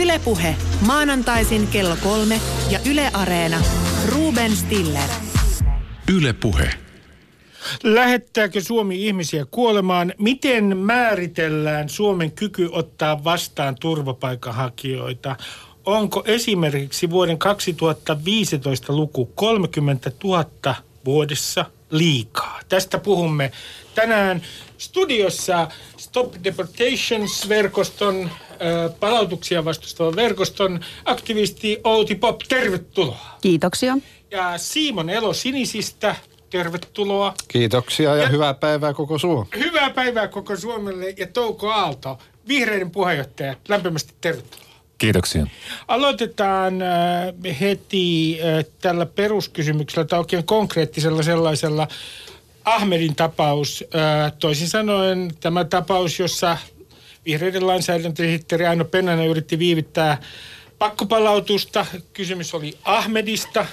Ylepuhe maanantaisin kello kolme ja Yle Areena. Ruben Stiller. Ylepuhe. Lähettääkö Suomi ihmisiä kuolemaan? Miten määritellään Suomen kyky ottaa vastaan turvapaikanhakijoita? Onko esimerkiksi vuoden 2015 luku 30 000 vuodessa liikaa? Tästä puhumme tänään studiossa Stop Deportations-verkoston palautuksia vastustavan verkoston aktivisti Outi Pop, tervetuloa. Kiitoksia. Ja Simon Elo Sinisistä, tervetuloa. Kiitoksia ja, ja hyvää päivää koko Suomi. Hyvää päivää koko Suomelle ja Touko Aalto, vihreiden puheenjohtaja, lämpimästi tervetuloa. Kiitoksia. Aloitetaan heti tällä peruskysymyksellä tai oikein konkreettisella sellaisella Ahmedin tapaus. Toisin sanoen tämä tapaus, jossa vihreiden lainsäädäntösihteeri Aino Pennanen yritti viivittää pakkopalautusta. Kysymys oli Ahmedista.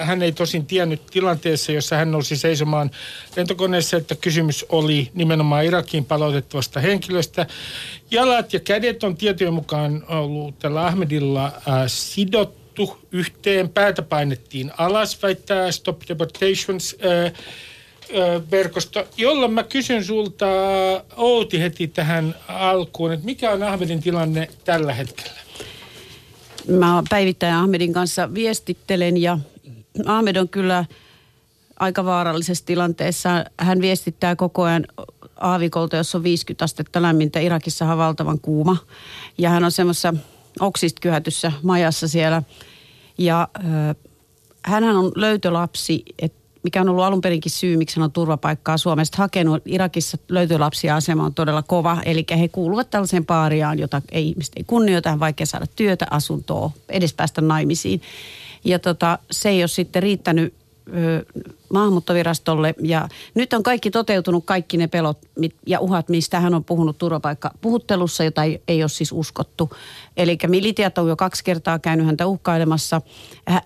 Hän ei tosin tiennyt tilanteessa, jossa hän nousi seisomaan lentokoneessa, että kysymys oli nimenomaan Irakiin palautettavasta henkilöstä. Jalat ja kädet on tietojen mukaan ollut tällä Ahmedilla sidottu yhteen. Päätä painettiin alas, väittää Stop Deportations verkosto, jolla mä kysyn sulta Outi heti tähän alkuun, että mikä on Ahmedin tilanne tällä hetkellä? Mä päivittäin Ahmedin kanssa viestittelen ja Ahmed on kyllä aika vaarallisessa tilanteessa. Hän viestittää koko ajan aavikolta, jossa on 50 astetta lämmintä. Irakissa on valtavan kuuma. Ja hän on semmoisessa oksista kyhätyssä majassa siellä. Ja äh, hän on löytölapsi, että mikä on ollut alun perinkin syy, miksi hän on turvapaikkaa Suomesta hakenut. Irakissa löytölapsia asema on todella kova, eli he kuuluvat tällaiseen paariaan, jota ei ihmiset ei kunnioita, vaikea saada työtä, asuntoa, edes päästä naimisiin. Ja tota, se ei ole sitten riittänyt ö, maahanmuuttovirastolle. Ja nyt on kaikki toteutunut, kaikki ne pelot ja uhat, mistä hän on puhunut turvapaikkapuhuttelussa, jota ei, ei ole siis uskottu. Eli militiat on jo kaksi kertaa käynyt häntä uhkailemassa. Hä,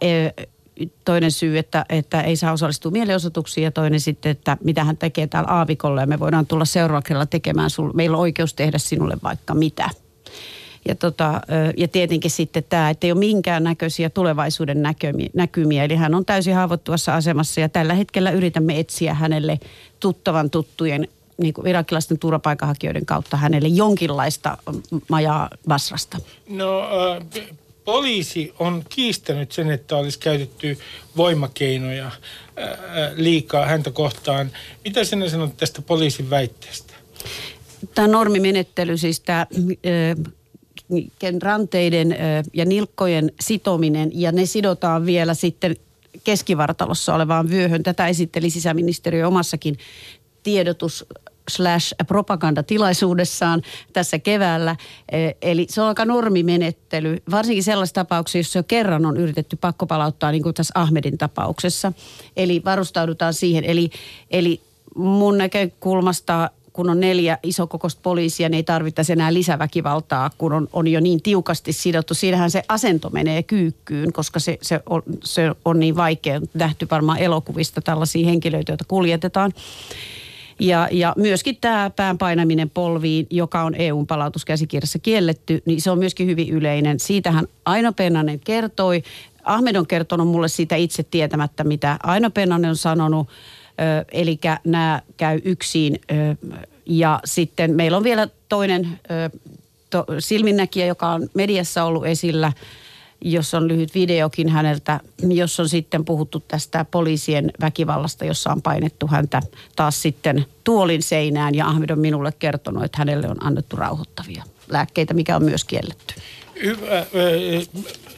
toinen syy, että, että ei saa osallistua mielenosoituksiin ja toinen sitten, että mitä hän tekee täällä aavikolla ja me voidaan tulla seuraavalla tekemään, sul, meillä on oikeus tehdä sinulle vaikka mitä. Ja, tota, ja tietenkin sitten tämä, että ei ole minkään näköisiä tulevaisuuden näkymiä. Eli hän on täysin haavoittuvassa asemassa ja tällä hetkellä yritämme etsiä hänelle tuttavan tuttujen niin kuin irakilaisten turvapaikanhakijoiden kautta hänelle jonkinlaista majaa Basrasta. No poliisi on kiistänyt sen, että olisi käytetty voimakeinoja liikaa häntä kohtaan. Mitä sinä sanot tästä poliisin väitteestä? Tämä normimenettely, siis tämä ranteiden ja nilkkojen sitominen ja ne sidotaan vielä sitten keskivartalossa olevaan vyöhön. Tätä esitteli sisäministeriö omassakin tiedotus slash propagandatilaisuudessaan tässä keväällä. E, eli se on aika normimenettely, varsinkin sellaisessa tapauksessa, jossa jo kerran on yritetty pakkopalauttaa, niin kuin tässä Ahmedin tapauksessa. Eli varustaudutaan siihen. Eli, eli mun näkökulmasta kun on neljä isokokoista poliisia, niin ei tarvittaisi enää lisäväkivaltaa, kun on, on jo niin tiukasti sidottu. Siinähän se asento menee kyykkyyn, koska se, se, on, se on niin vaikea. Nähty varmaan elokuvista tällaisia henkilöitä, joita kuljetetaan. Ja, ja myöskin tämä pään painaminen polviin, joka on EUn palautuskäsikirjassa kielletty, niin se on myöskin hyvin yleinen. Siitähän Aino Pennanen kertoi. Ahmed on kertonut mulle siitä itse tietämättä, mitä Aino Pennanen on sanonut. Eli nämä käy yksin. Ja sitten meillä on vielä toinen to, silminnäkijä, joka on mediassa ollut esillä – jos on lyhyt videokin häneltä, jos on sitten puhuttu tästä poliisien väkivallasta, jossa on painettu häntä taas sitten tuolin seinään ja Ahmed on minulle kertonut, että hänelle on annettu rauhoittavia lääkkeitä, mikä on myös kielletty. Hyvä.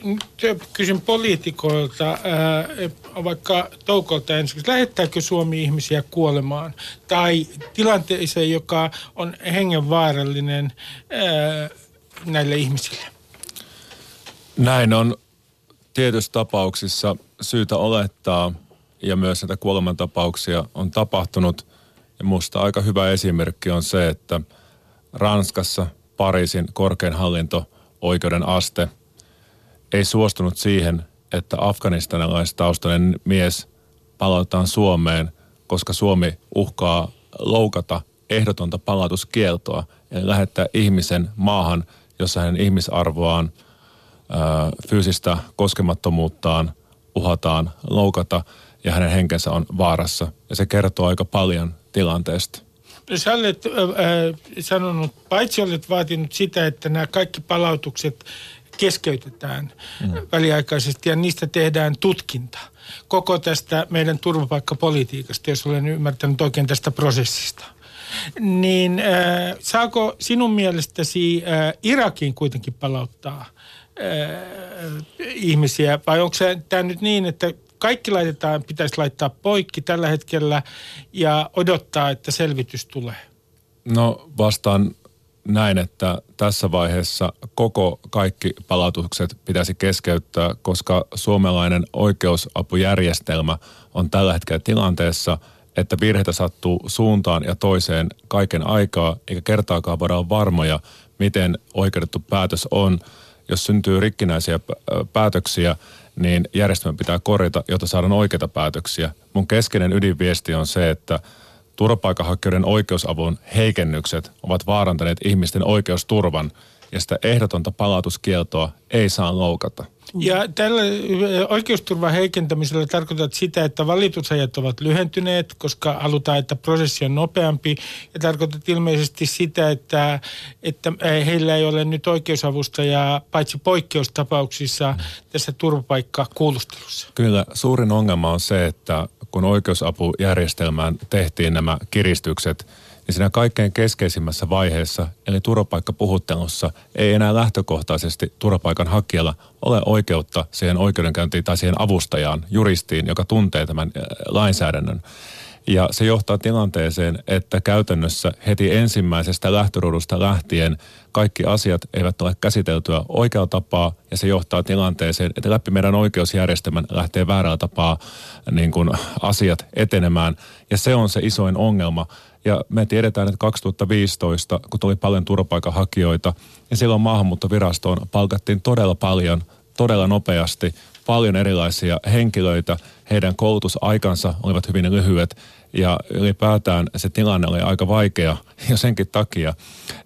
Nyt kysyn poliitikoilta, vaikka Toukolta ensiksi, lähettääkö Suomi ihmisiä kuolemaan tai tilanteeseen, joka on hengenvaarallinen näille ihmisille? Näin on tietyissä tapauksissa syytä olettaa ja myös näitä kuolemantapauksia on tapahtunut. Ja musta aika hyvä esimerkki on se, että Ranskassa Pariisin korkein hallinto-oikeuden aste ei suostunut siihen, että afganistanalaistaustainen mies palautetaan Suomeen, koska Suomi uhkaa loukata ehdotonta palautuskieltoa, eli lähettää ihmisen maahan, jossa hänen ihmisarvoaan – fyysistä koskemattomuuttaan uhataan, loukata ja hänen henkensä on vaarassa. Ja se kertoo aika paljon tilanteesta. Sä olet äh, sanonut, paitsi olet vaatinut sitä, että nämä kaikki palautukset keskeytetään mm. väliaikaisesti ja niistä tehdään tutkinta koko tästä meidän turvapaikkapolitiikasta, jos olen ymmärtänyt oikein tästä prosessista. Niin äh, saako sinun mielestäsi äh, Irakiin kuitenkin palauttaa ihmisiä vai onko tämä nyt niin, että kaikki laitetaan, pitäisi laittaa poikki tällä hetkellä ja odottaa, että selvitys tulee? No vastaan näin, että tässä vaiheessa koko kaikki palautukset pitäisi keskeyttää, koska suomalainen oikeusapujärjestelmä on tällä hetkellä tilanteessa, että virheitä sattuu suuntaan ja toiseen kaiken aikaa, eikä kertaakaan voida olla varmoja, miten oikeudettu päätös on. Jos syntyy rikkinäisiä päätöksiä, niin järjestelmä pitää korjata, jotta saadaan oikeita päätöksiä. Mun keskeinen ydinviesti on se, että turvapaikanhakijoiden oikeusavun heikennykset ovat vaarantaneet ihmisten oikeusturvan ja sitä ehdotonta palautuskieltoa ei saa loukata. Ja tällä oikeusturvan heikentämisellä tarkoitat sitä, että valitusajat ovat lyhentyneet, koska halutaan, että prosessi on nopeampi. Ja tarkoitat ilmeisesti sitä, että, että heillä ei ole nyt oikeusavustajaa paitsi poikkeustapauksissa tässä turvapaikkakuulustelussa. Kyllä, suurin ongelma on se, että kun oikeusapujärjestelmään tehtiin nämä kiristykset, niin siinä kaikkein keskeisimmässä vaiheessa, eli turvapaikkapuhuttelussa, ei enää lähtökohtaisesti turvapaikan hakijalla ole oikeutta siihen oikeudenkäyntiin tai siihen avustajaan, juristiin, joka tuntee tämän äh, lainsäädännön. Ja se johtaa tilanteeseen, että käytännössä heti ensimmäisestä lähtöruudusta lähtien kaikki asiat eivät ole käsiteltyä oikealla tapaa ja se johtaa tilanteeseen, että läpi meidän oikeusjärjestelmän lähtee väärällä tapaa niin kuin asiat etenemään. Ja se on se isoin ongelma. Ja me tiedetään, että 2015, kun tuli paljon turvapaikanhakijoita, ja silloin maahanmuuttovirastoon palkattiin todella paljon, todella nopeasti, paljon erilaisia henkilöitä. Heidän koulutusaikansa olivat hyvin lyhyet ja ylipäätään se tilanne oli aika vaikea jo senkin takia,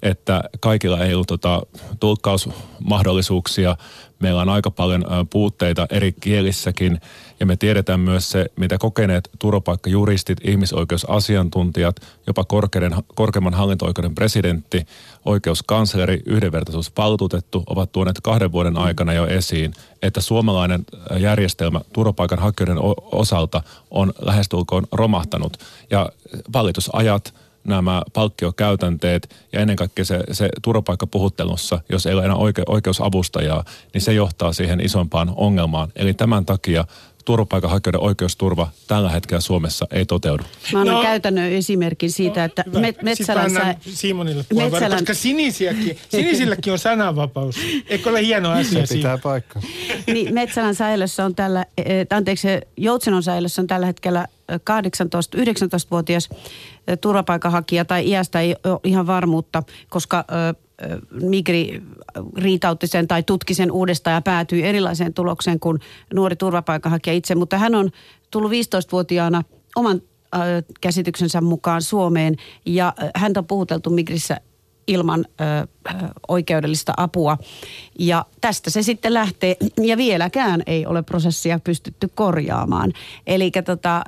että kaikilla ei ollut tota, tulkkausmahdollisuuksia. Meillä on aika paljon puutteita eri kielissäkin ja me tiedetään myös se, mitä kokeneet turvapaikkajuristit, ihmisoikeusasiantuntijat, jopa korkeiden, korkeimman hallinto-oikeuden presidentti, oikeuskansleri, yhdenvertaisuusvaltuutettu ovat tuoneet kahden vuoden aikana jo esiin, että suomalainen järjestelmä turvapaikanhakijoiden osalta on lähestulkoon romahtanut. Ja valitusajat, nämä palkkiokäytänteet ja ennen kaikkea se, se turvapaikkapuhuttelussa, jos ei ole enää oike, oikeusavustajaa, niin se johtaa siihen isompaan ongelmaan. Eli tämän takia turvapaikanhakijoiden oikeusturva tällä hetkellä Suomessa ei toteudu. Mä annan no, käytännön esimerkin siitä, no, että met, Metsälän... Sä... Simonille Metsälän... koska sinisiäkin, sinisilläkin on sananvapaus. Eikö ole hieno asia Se pitää paikka. Niin, Metsälän säilössä on tällä, eh, anteeksi, Joutsenon säilössä on tällä hetkellä 18-19-vuotias eh, turvapaikanhakija tai iästä ei ole ihan varmuutta, koska Migri riitautti sen tai tutki sen uudestaan ja päätyi erilaiseen tulokseen kuin nuori turvapaikanhakija itse. Mutta hän on tullut 15-vuotiaana oman käsityksensä mukaan Suomeen ja häntä on puhuteltu Migrissä ilman ö, oikeudellista apua. Ja tästä se sitten lähtee, ja vieläkään ei ole prosessia pystytty korjaamaan. Eli tota,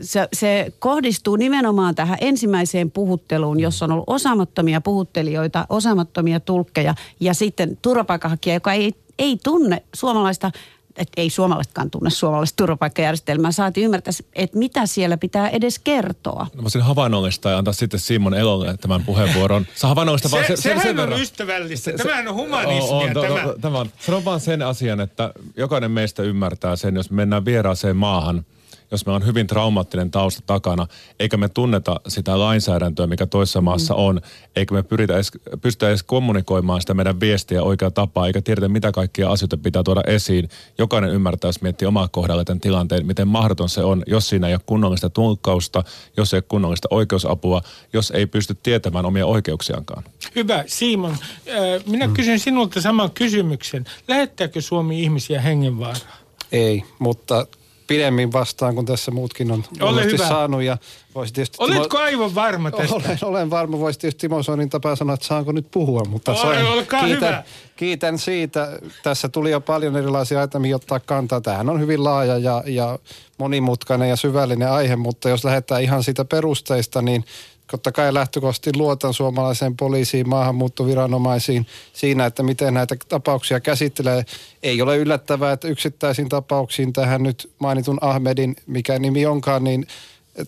se, se kohdistuu nimenomaan tähän ensimmäiseen puhutteluun, jossa on ollut osaamattomia puhuttelijoita, osaamattomia tulkkeja, ja sitten turvapaikanhakija, joka ei, ei tunne suomalaista että ei suomalaisetkaan tunne suomalaista turvapaikkajärjestelmää. Saati ymmärtää, että mitä siellä pitää edes kertoa. No, voisin havainnollista ja antaa sitten Simon Elolle tämän puheenvuoron. Saa havainnollista se, vaan se, sehän sen on verran. ystävällistä. Se, Tämähän on humanismia. On, on, tämä. To, tämä on. Sanon vaan sen asian, että jokainen meistä ymmärtää sen, jos mennään vieraaseen maahan – jos meillä on hyvin traumaattinen tausta takana, eikä me tunneta sitä lainsäädäntöä, mikä toisessa maassa on, eikä me pyritä edes, pystytä edes kommunikoimaan sitä meidän viestiä oikea tapaa, eikä tiedetä, mitä kaikkia asioita pitää tuoda esiin. Jokainen ymmärtää, jos miettii omaa kohdalla tämän tilanteen, miten mahdoton se on, jos siinä ei ole kunnollista tulkkausta, jos ei ole kunnollista oikeusapua, jos ei pysty tietämään omia oikeuksiaankaan. Hyvä, Simon. Minä mm. kysyn sinulta saman kysymyksen. Lähettääkö Suomi ihmisiä hengenvaaraan? Ei, mutta pidemmin vastaan, kun tässä muutkin on Ole hyvä. saanut. Ja voisi tietysti Oletko Timo... aivan varma tästä? Olen, olen varma. Voisi tietysti Timo Soinin tapaa sanoa, että saanko nyt puhua. Mutta Ole, olkaa kiitän, hyvä. Kiitän siitä. Tässä tuli jo paljon erilaisia aitemmin ottaa kantaa. Tämähän on hyvin laaja ja, ja monimutkainen ja syvällinen aihe, mutta jos lähdetään ihan siitä perusteista, niin totta kai lähtökohtaisesti luotan suomalaiseen poliisiin, maahanmuuttoviranomaisiin siinä, että miten näitä tapauksia käsittelee. Ei ole yllättävää, että yksittäisiin tapauksiin tähän nyt mainitun Ahmedin, mikä nimi onkaan, niin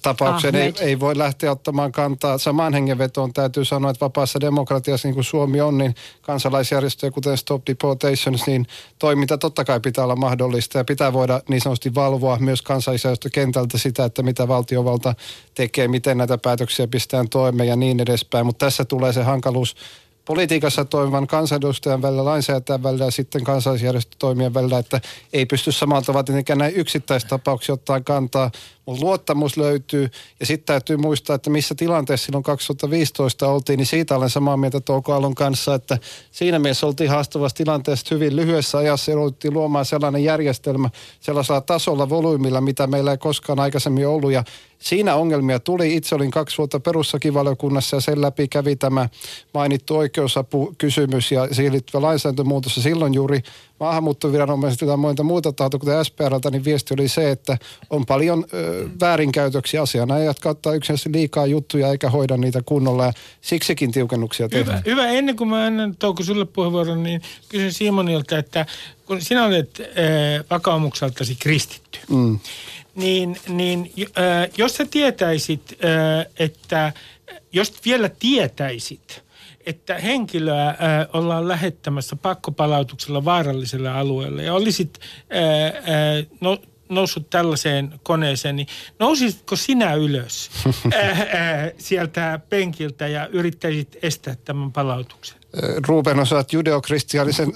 tapaukseen ei, ei voi lähteä ottamaan kantaa. Samaan hengenvetoon täytyy sanoa, että vapaassa demokratiassa, niin kuin Suomi on, niin kansalaisjärjestöjä, kuten Stop Deportations, niin toiminta totta kai pitää olla mahdollista ja pitää voida niin sanotusti valvoa myös kansalaisjärjestökentältä sitä, että mitä valtiovalta tekee, miten näitä päätöksiä pistään toimeen ja niin edespäin. Mutta tässä tulee se hankaluus politiikassa toimivan kansanedustajan välillä, lainsäätäjän välillä ja sitten kansalaisjärjestötoimien välillä, että ei pysty samalta tavalla tietenkään näin yksittäistapauksia ottaa kantaa, mutta luottamus löytyy. Ja sitten täytyy muistaa, että missä tilanteessa silloin 2015 oltiin, niin siitä olen samaa mieltä Touko kanssa, että siinä mielessä oltiin haastavassa tilanteessa hyvin lyhyessä ajassa ja luomaan sellainen järjestelmä sellaisella tasolla, volyymilla, mitä meillä ei koskaan aikaisemmin ollut. Ja Siinä ongelmia tuli. Itse olin kaksi vuotta perussakivaliokunnassa ja sen läpi kävi tämä mainittu oikeusapukysymys ja siihen liittyvä lainsäädäntömuutos. Ja silloin juuri maahanmuuttoviranomaiset ja monta muuta tahoa, kuten SPRltä, niin viesti oli se, että on paljon ö, väärinkäytöksiä asianajat ottaa yksinkertaisesti liikaa juttuja eikä hoida niitä kunnolla ja siksikin tiukennuksia tehdään. Hyvä, hyvä. ennen kuin mä annan Touko sulle puheenvuoron, niin kysyn Simonilta, että kun sinä olet äh, vakaumukseltasi kristitty, mm niin, niin äh, jos sä tietäisit, äh, että jos vielä tietäisit, että henkilöä äh, ollaan lähettämässä pakkopalautuksella vaaralliselle alueelle ja olisit äh, äh, no, noussut tällaiseen koneeseen, niin nousisitko sinä ylös äh, äh, sieltä penkiltä ja yrittäisit estää tämän palautuksen? Ruben osaat judeokristiaalisen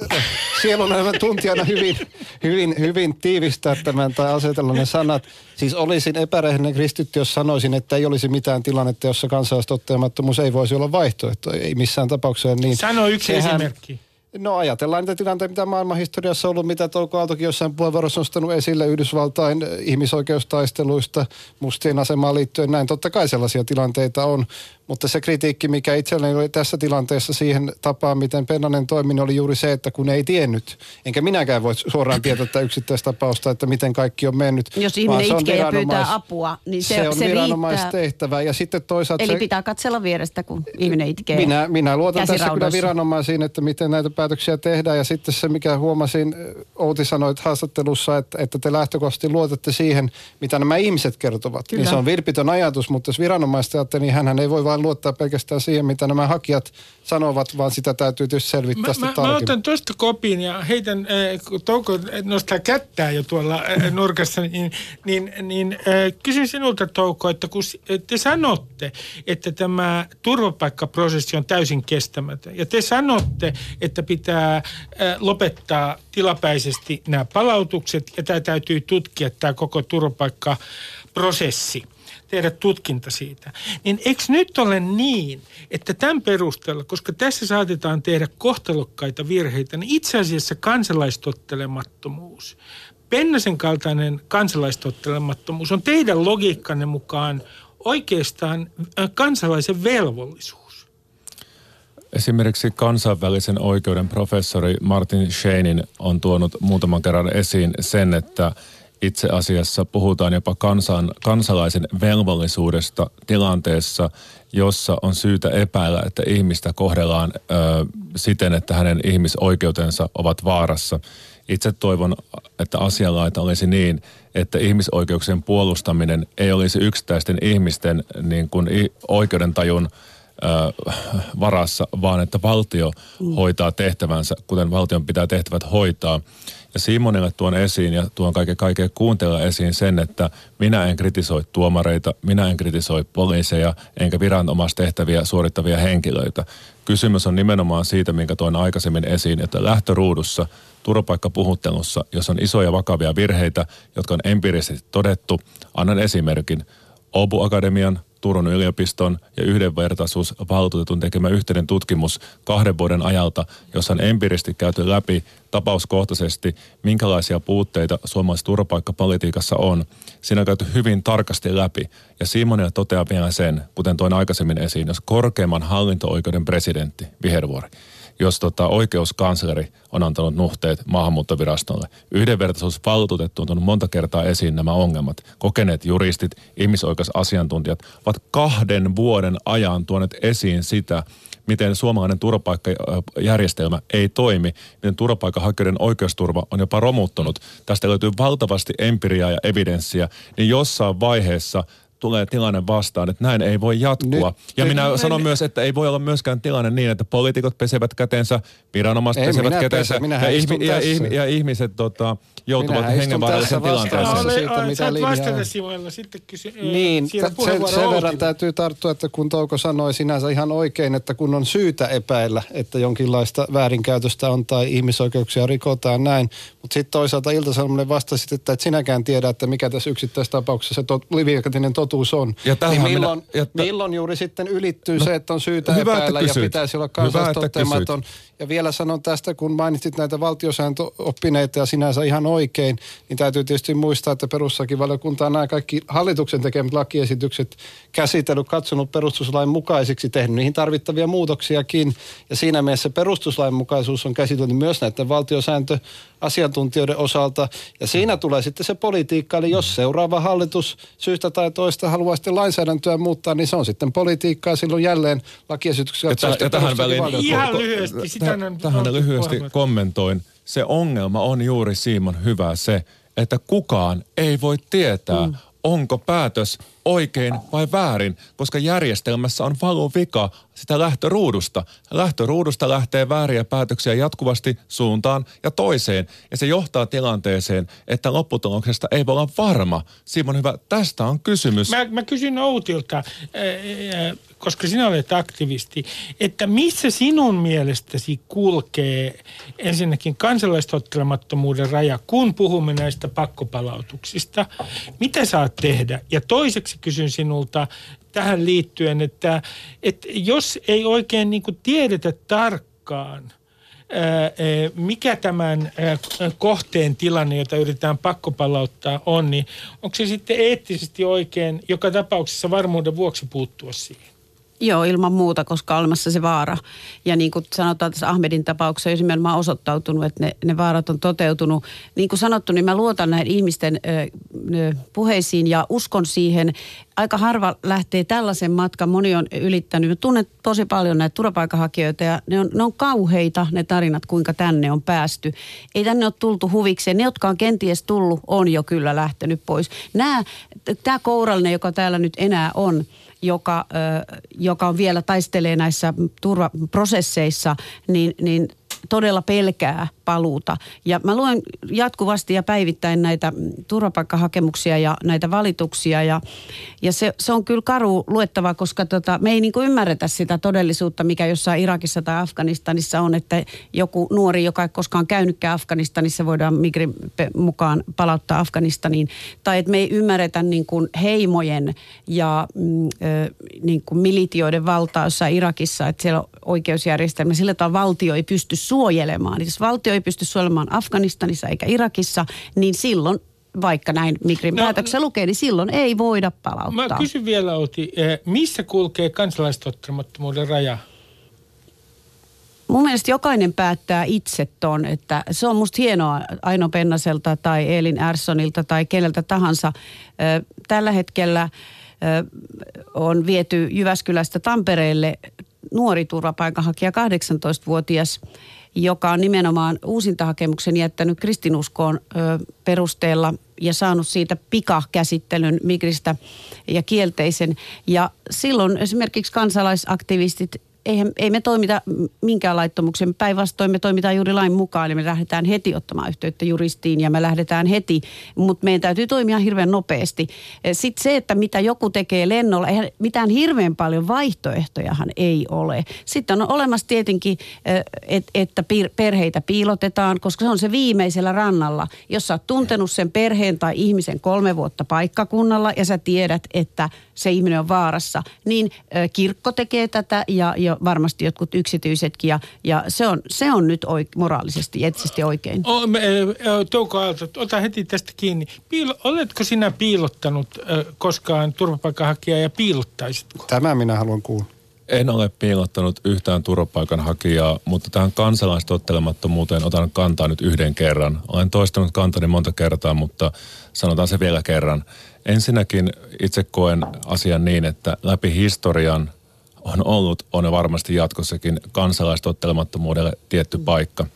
sielunelämän tuntijana hyvin, hyvin, hyvin tiivistää tämän tai asetella ne sanat. Siis olisin epärehellinen kristitty, jos sanoisin, että ei olisi mitään tilannetta, jossa kansalaistottelemattomuus ei voisi olla vaihtoehto. Ei missään tapauksessa niin. Sano yksi sehän, esimerkki. No ajatellaan niitä tilanteita, mitä maailmanhistoriassa on ollut, mitä Touko Aaltokin jossain puheenvuorossa on nostanut esille Yhdysvaltain ihmisoikeustaisteluista, mustien asemaan liittyen näin. Totta kai sellaisia tilanteita on, mutta se kritiikki, mikä itselleni oli tässä tilanteessa siihen tapaan, miten Pennanen toimi, oli juuri se, että kun ei tiennyt, enkä minäkään voi suoraan tietää tätä yksittäistapausta, että miten kaikki on mennyt. Jos ihminen itkee ja pyytää apua, niin se, se on se viranomaistehtävä. Ja sitten toisaalta Eli se, pitää katsella vierestä, kun ihminen itkee. Minä, minä luotan tässä kyllä viranomaisiin, että miten näitä päätöksiä tehdään. Ja sitten se, mikä huomasin, Outi sanoi haastattelussa, että, että te lähtökohtaisesti luotatte siihen, mitä nämä ihmiset kertovat. Kyllä. Niin se on vilpitön ajatus, mutta jos viranomaiset niin hän ei voi vain luottaa pelkästään siihen, mitä nämä hakijat sanovat, vaan sitä täytyy tietysti selvittää mä, mä, mä otan tuosta kopin ja heitän, kun Touko nostaa kättää jo tuolla nurkassa, niin, niin, niin kysyn sinulta Touko, että kun te sanotte, että tämä turvapaikkaprosessi on täysin kestämätön ja te sanotte, että pitää lopettaa tilapäisesti nämä palautukset ja tämä täytyy tutkia tämä koko turvapaikkaprosessi – tehdä tutkinta siitä. Niin eikö nyt ole niin, että tämän perusteella, koska tässä saatetaan tehdä kohtalokkaita virheitä, niin itse asiassa kansalaistottelemattomuus, Pennasen kaltainen kansalaistottelemattomuus on teidän logiikkanne mukaan oikeastaan kansalaisen velvollisuus. Esimerkiksi kansainvälisen oikeuden professori Martin Scheinin on tuonut muutaman kerran esiin sen, että – itse asiassa puhutaan jopa kansan, kansalaisen velvollisuudesta tilanteessa, jossa on syytä epäillä, että ihmistä kohdellaan ö, siten, että hänen ihmisoikeutensa ovat vaarassa. Itse toivon, että asianlaita olisi niin, että ihmisoikeuksien puolustaminen ei olisi yksittäisten ihmisten niin kuin oikeudentajun ö, varassa, vaan että valtio mm. hoitaa tehtävänsä, kuten valtion pitää tehtävät hoitaa. Ja Simonille tuon esiin ja tuon kaiken kaiken kuuntella esiin sen, että minä en kritisoi tuomareita, minä en kritisoi poliiseja, enkä viranomaistehtäviä suorittavia henkilöitä. Kysymys on nimenomaan siitä, minkä toin aikaisemmin esiin, että lähtöruudussa turvapaikkapuhuttelussa, jos on isoja vakavia virheitä, jotka on empiirisesti todettu, annan esimerkin. Obu Akademian Turun yliopiston ja yhdenvertaisuusvaltuutetun tekemä yhteinen tutkimus kahden vuoden ajalta, jossa on empiiristi käyty läpi tapauskohtaisesti, minkälaisia puutteita suomalaisessa turvapaikkapolitiikassa on. Siinä on käyty hyvin tarkasti läpi. Ja Simonille toteaa vielä sen, kuten toin aikaisemmin esiin, jos korkeimman hallinto-oikeuden presidentti, Vihervuori, jos tota oikeuskansleri on antanut nuhteet maahanmuuttovirastolle. Yhdenvertaisuusvaltuutettu on tuonut monta kertaa esiin nämä ongelmat. Kokeneet juristit, ihmisoikeusasiantuntijat ovat kahden vuoden ajan tuoneet esiin sitä, miten suomalainen turvapaikkajärjestelmä ei toimi, miten turvapaikanhakijoiden oikeusturva on jopa romuttunut. Tästä löytyy valtavasti empiriaa ja evidenssiä, niin jossain vaiheessa tulee tilanne vastaan, että näin ei voi jatkua. Nyt, ja minä nyt, sanon myös, että ei voi olla myöskään tilanne niin, että poliitikot pesevät kätensä, viranomaiset pesevät kätensä ja, ihmi, ja, ja ihmiset tota, joutuvat hengenvaarallisen tilanteeseen. No, siitä, mitä vastata Simoilla sitten kysy, Niin, se, sen verran täytyy tarttua, että kun Touko sanoi sinänsä ihan oikein, että kun on syytä epäillä, että jonkinlaista väärinkäytöstä on tai ihmisoikeuksia rikotaan näin, mutta sitten toisaalta Ilta-Sanominen vastasi, että et sinäkään tiedä, että mikä tässä tapauksessa se tot, liviakatinen totuus on. Ja niin milloin, minä, ja t- milloin juuri sitten ylittyy no, se, että on syytä epäillä ja pitäisi olla kansalaistottematon. Ja vielä sanon tästä, kun mainitsit näitä valtiosääntöoppineita ja sinänsä ihan oikein, niin täytyy tietysti muistaa, että perustuslakivaliokunta on nämä kaikki hallituksen tekemät lakiesitykset käsitellyt, katsonut perustuslain mukaisiksi, tehnyt niihin tarvittavia muutoksiakin. Ja siinä mielessä perustuslain mukaisuus on käsitelty myös näiden valtiosääntö asiantuntijoiden osalta. Ja siinä tulee sitten se politiikka, eli jos seuraava hallitus syystä tai toista haluaa sitten lainsäädäntöä muuttaa, niin se on sitten politiikkaa silloin jälleen lakiesityksessä. Ja, ja tähän väliin, ihan lyhyesti, sitä tähän, tähän lyhyesti kommentoin. Se ongelma on juuri Simon hyvä se, että kukaan ei voi tietää, mm. onko päätös oikein vai väärin, koska järjestelmässä on vika sitä lähtöruudusta. Lähtöruudusta lähtee vääriä päätöksiä jatkuvasti suuntaan ja toiseen. Ja se johtaa tilanteeseen, että lopputuloksesta ei voi olla varma. Simon hyvä, tästä on kysymys. Mä, mä kysyn Outilta, koska sinä olet aktivisti, että missä sinun mielestäsi kulkee ensinnäkin kansalaistottelemattomuuden raja, kun puhumme näistä pakkopalautuksista? Mitä saat tehdä? Ja toiseksi kysyn sinulta tähän liittyen, että, että jos ei oikein niin tiedetä tarkkaan, mikä tämän kohteen tilanne, jota yritetään pakkopalauttaa on, niin onko se sitten eettisesti oikein joka tapauksessa varmuuden vuoksi puuttua siihen? Joo, ilman muuta, koska on olemassa se vaara. Ja niin kuin sanotaan tässä Ahmedin tapauksessa, jos on osoittautunut, että ne, ne vaarat on toteutunut. Niin kuin sanottu, niin mä luotan näiden ihmisten ö, puheisiin ja uskon siihen. Aika harva lähtee tällaisen matkan, moni on ylittänyt. Mä tunnen tosi paljon näitä turvapaikanhakijoita ja ne on, ne on kauheita ne tarinat, kuinka tänne on päästy. Ei tänne ole tultu huvikseen. Ne, jotka on kenties tullut, on jo kyllä lähtenyt pois. Tämä kourallinen, joka täällä nyt enää on, joka, joka on vielä taistelee näissä turvaprosesseissa, niin, niin todella pelkää paluuta. Ja mä luen jatkuvasti ja päivittäin näitä turvapaikkahakemuksia ja näitä valituksia ja, ja se, se on kyllä karu luettava, koska tota, me ei niin ymmärretä sitä todellisuutta, mikä jossain Irakissa tai Afganistanissa on, että joku nuori, joka ei koskaan käynytkään Afganistanissa, voidaan Migrin mukaan palauttaa Afganistaniin. Tai että me ei ymmärretä niin kuin heimojen ja mm, niin kuin militioiden valtaa jossain Irakissa, että siellä on oikeusjärjestelmä, sillä tavalla valtio ei pysty suojelemaan. Jos valtio ei pysty suojelemaan Afganistanissa eikä Irakissa, niin silloin vaikka näin Migrin no, päätöksessä lukee, niin silloin ei voida palauttaa. Mä kysyn vielä, Oti, eh, missä kulkee kansalaistottamattomuuden raja? Mun mielestä jokainen päättää itse ton, että se on musta hienoa Aino Pennaselta tai Elin Erssonilta tai keneltä tahansa. Tällä hetkellä on viety Jyväskylästä Tampereelle nuori turvapaikanhakija, 18-vuotias, joka on nimenomaan uusintahakemuksen jättänyt kristinuskoon perusteella ja saanut siitä pikakäsittelyn Migristä ja kielteisen. Ja silloin esimerkiksi kansalaisaktivistit eihän, ei me toimita minkään laittomuksen. Päinvastoin me toimitaan juuri lain mukaan, eli me lähdetään heti ottamaan yhteyttä juristiin ja me lähdetään heti, mutta meidän täytyy toimia hirveän nopeasti. Sitten se, että mitä joku tekee lennolla, eihän mitään hirveän paljon vaihtoehtojahan ei ole. Sitten on olemassa tietenkin, että perheitä piilotetaan, koska se on se viimeisellä rannalla. Jos sä oot tuntenut sen perheen tai ihmisen kolme vuotta paikkakunnalla ja sä tiedät, että se ihminen on vaarassa, niin kirkko tekee tätä ja, ja varmasti jotkut yksityisetkin ja, ja se, on, se on nyt oik, moraalisesti, eettisesti oikein. O, me, Touko Aalto, ota heti tästä kiinni. Piilo, oletko sinä piilottanut äh, koskaan turvapaikanhakijaa ja piilottaisitko? Tämä minä haluan kuulla. En ole piilottanut yhtään turvapaikanhakijaa, mutta tähän kansalaistottelemattomuuteen otan kantaa nyt yhden kerran. Olen toistanut kantani monta kertaa, mutta sanotaan se vielä kerran. Ensinnäkin itse koen asian niin, että läpi historian on ollut, on varmasti jatkossakin kansalaistottelemattomuudelle tietty paikka.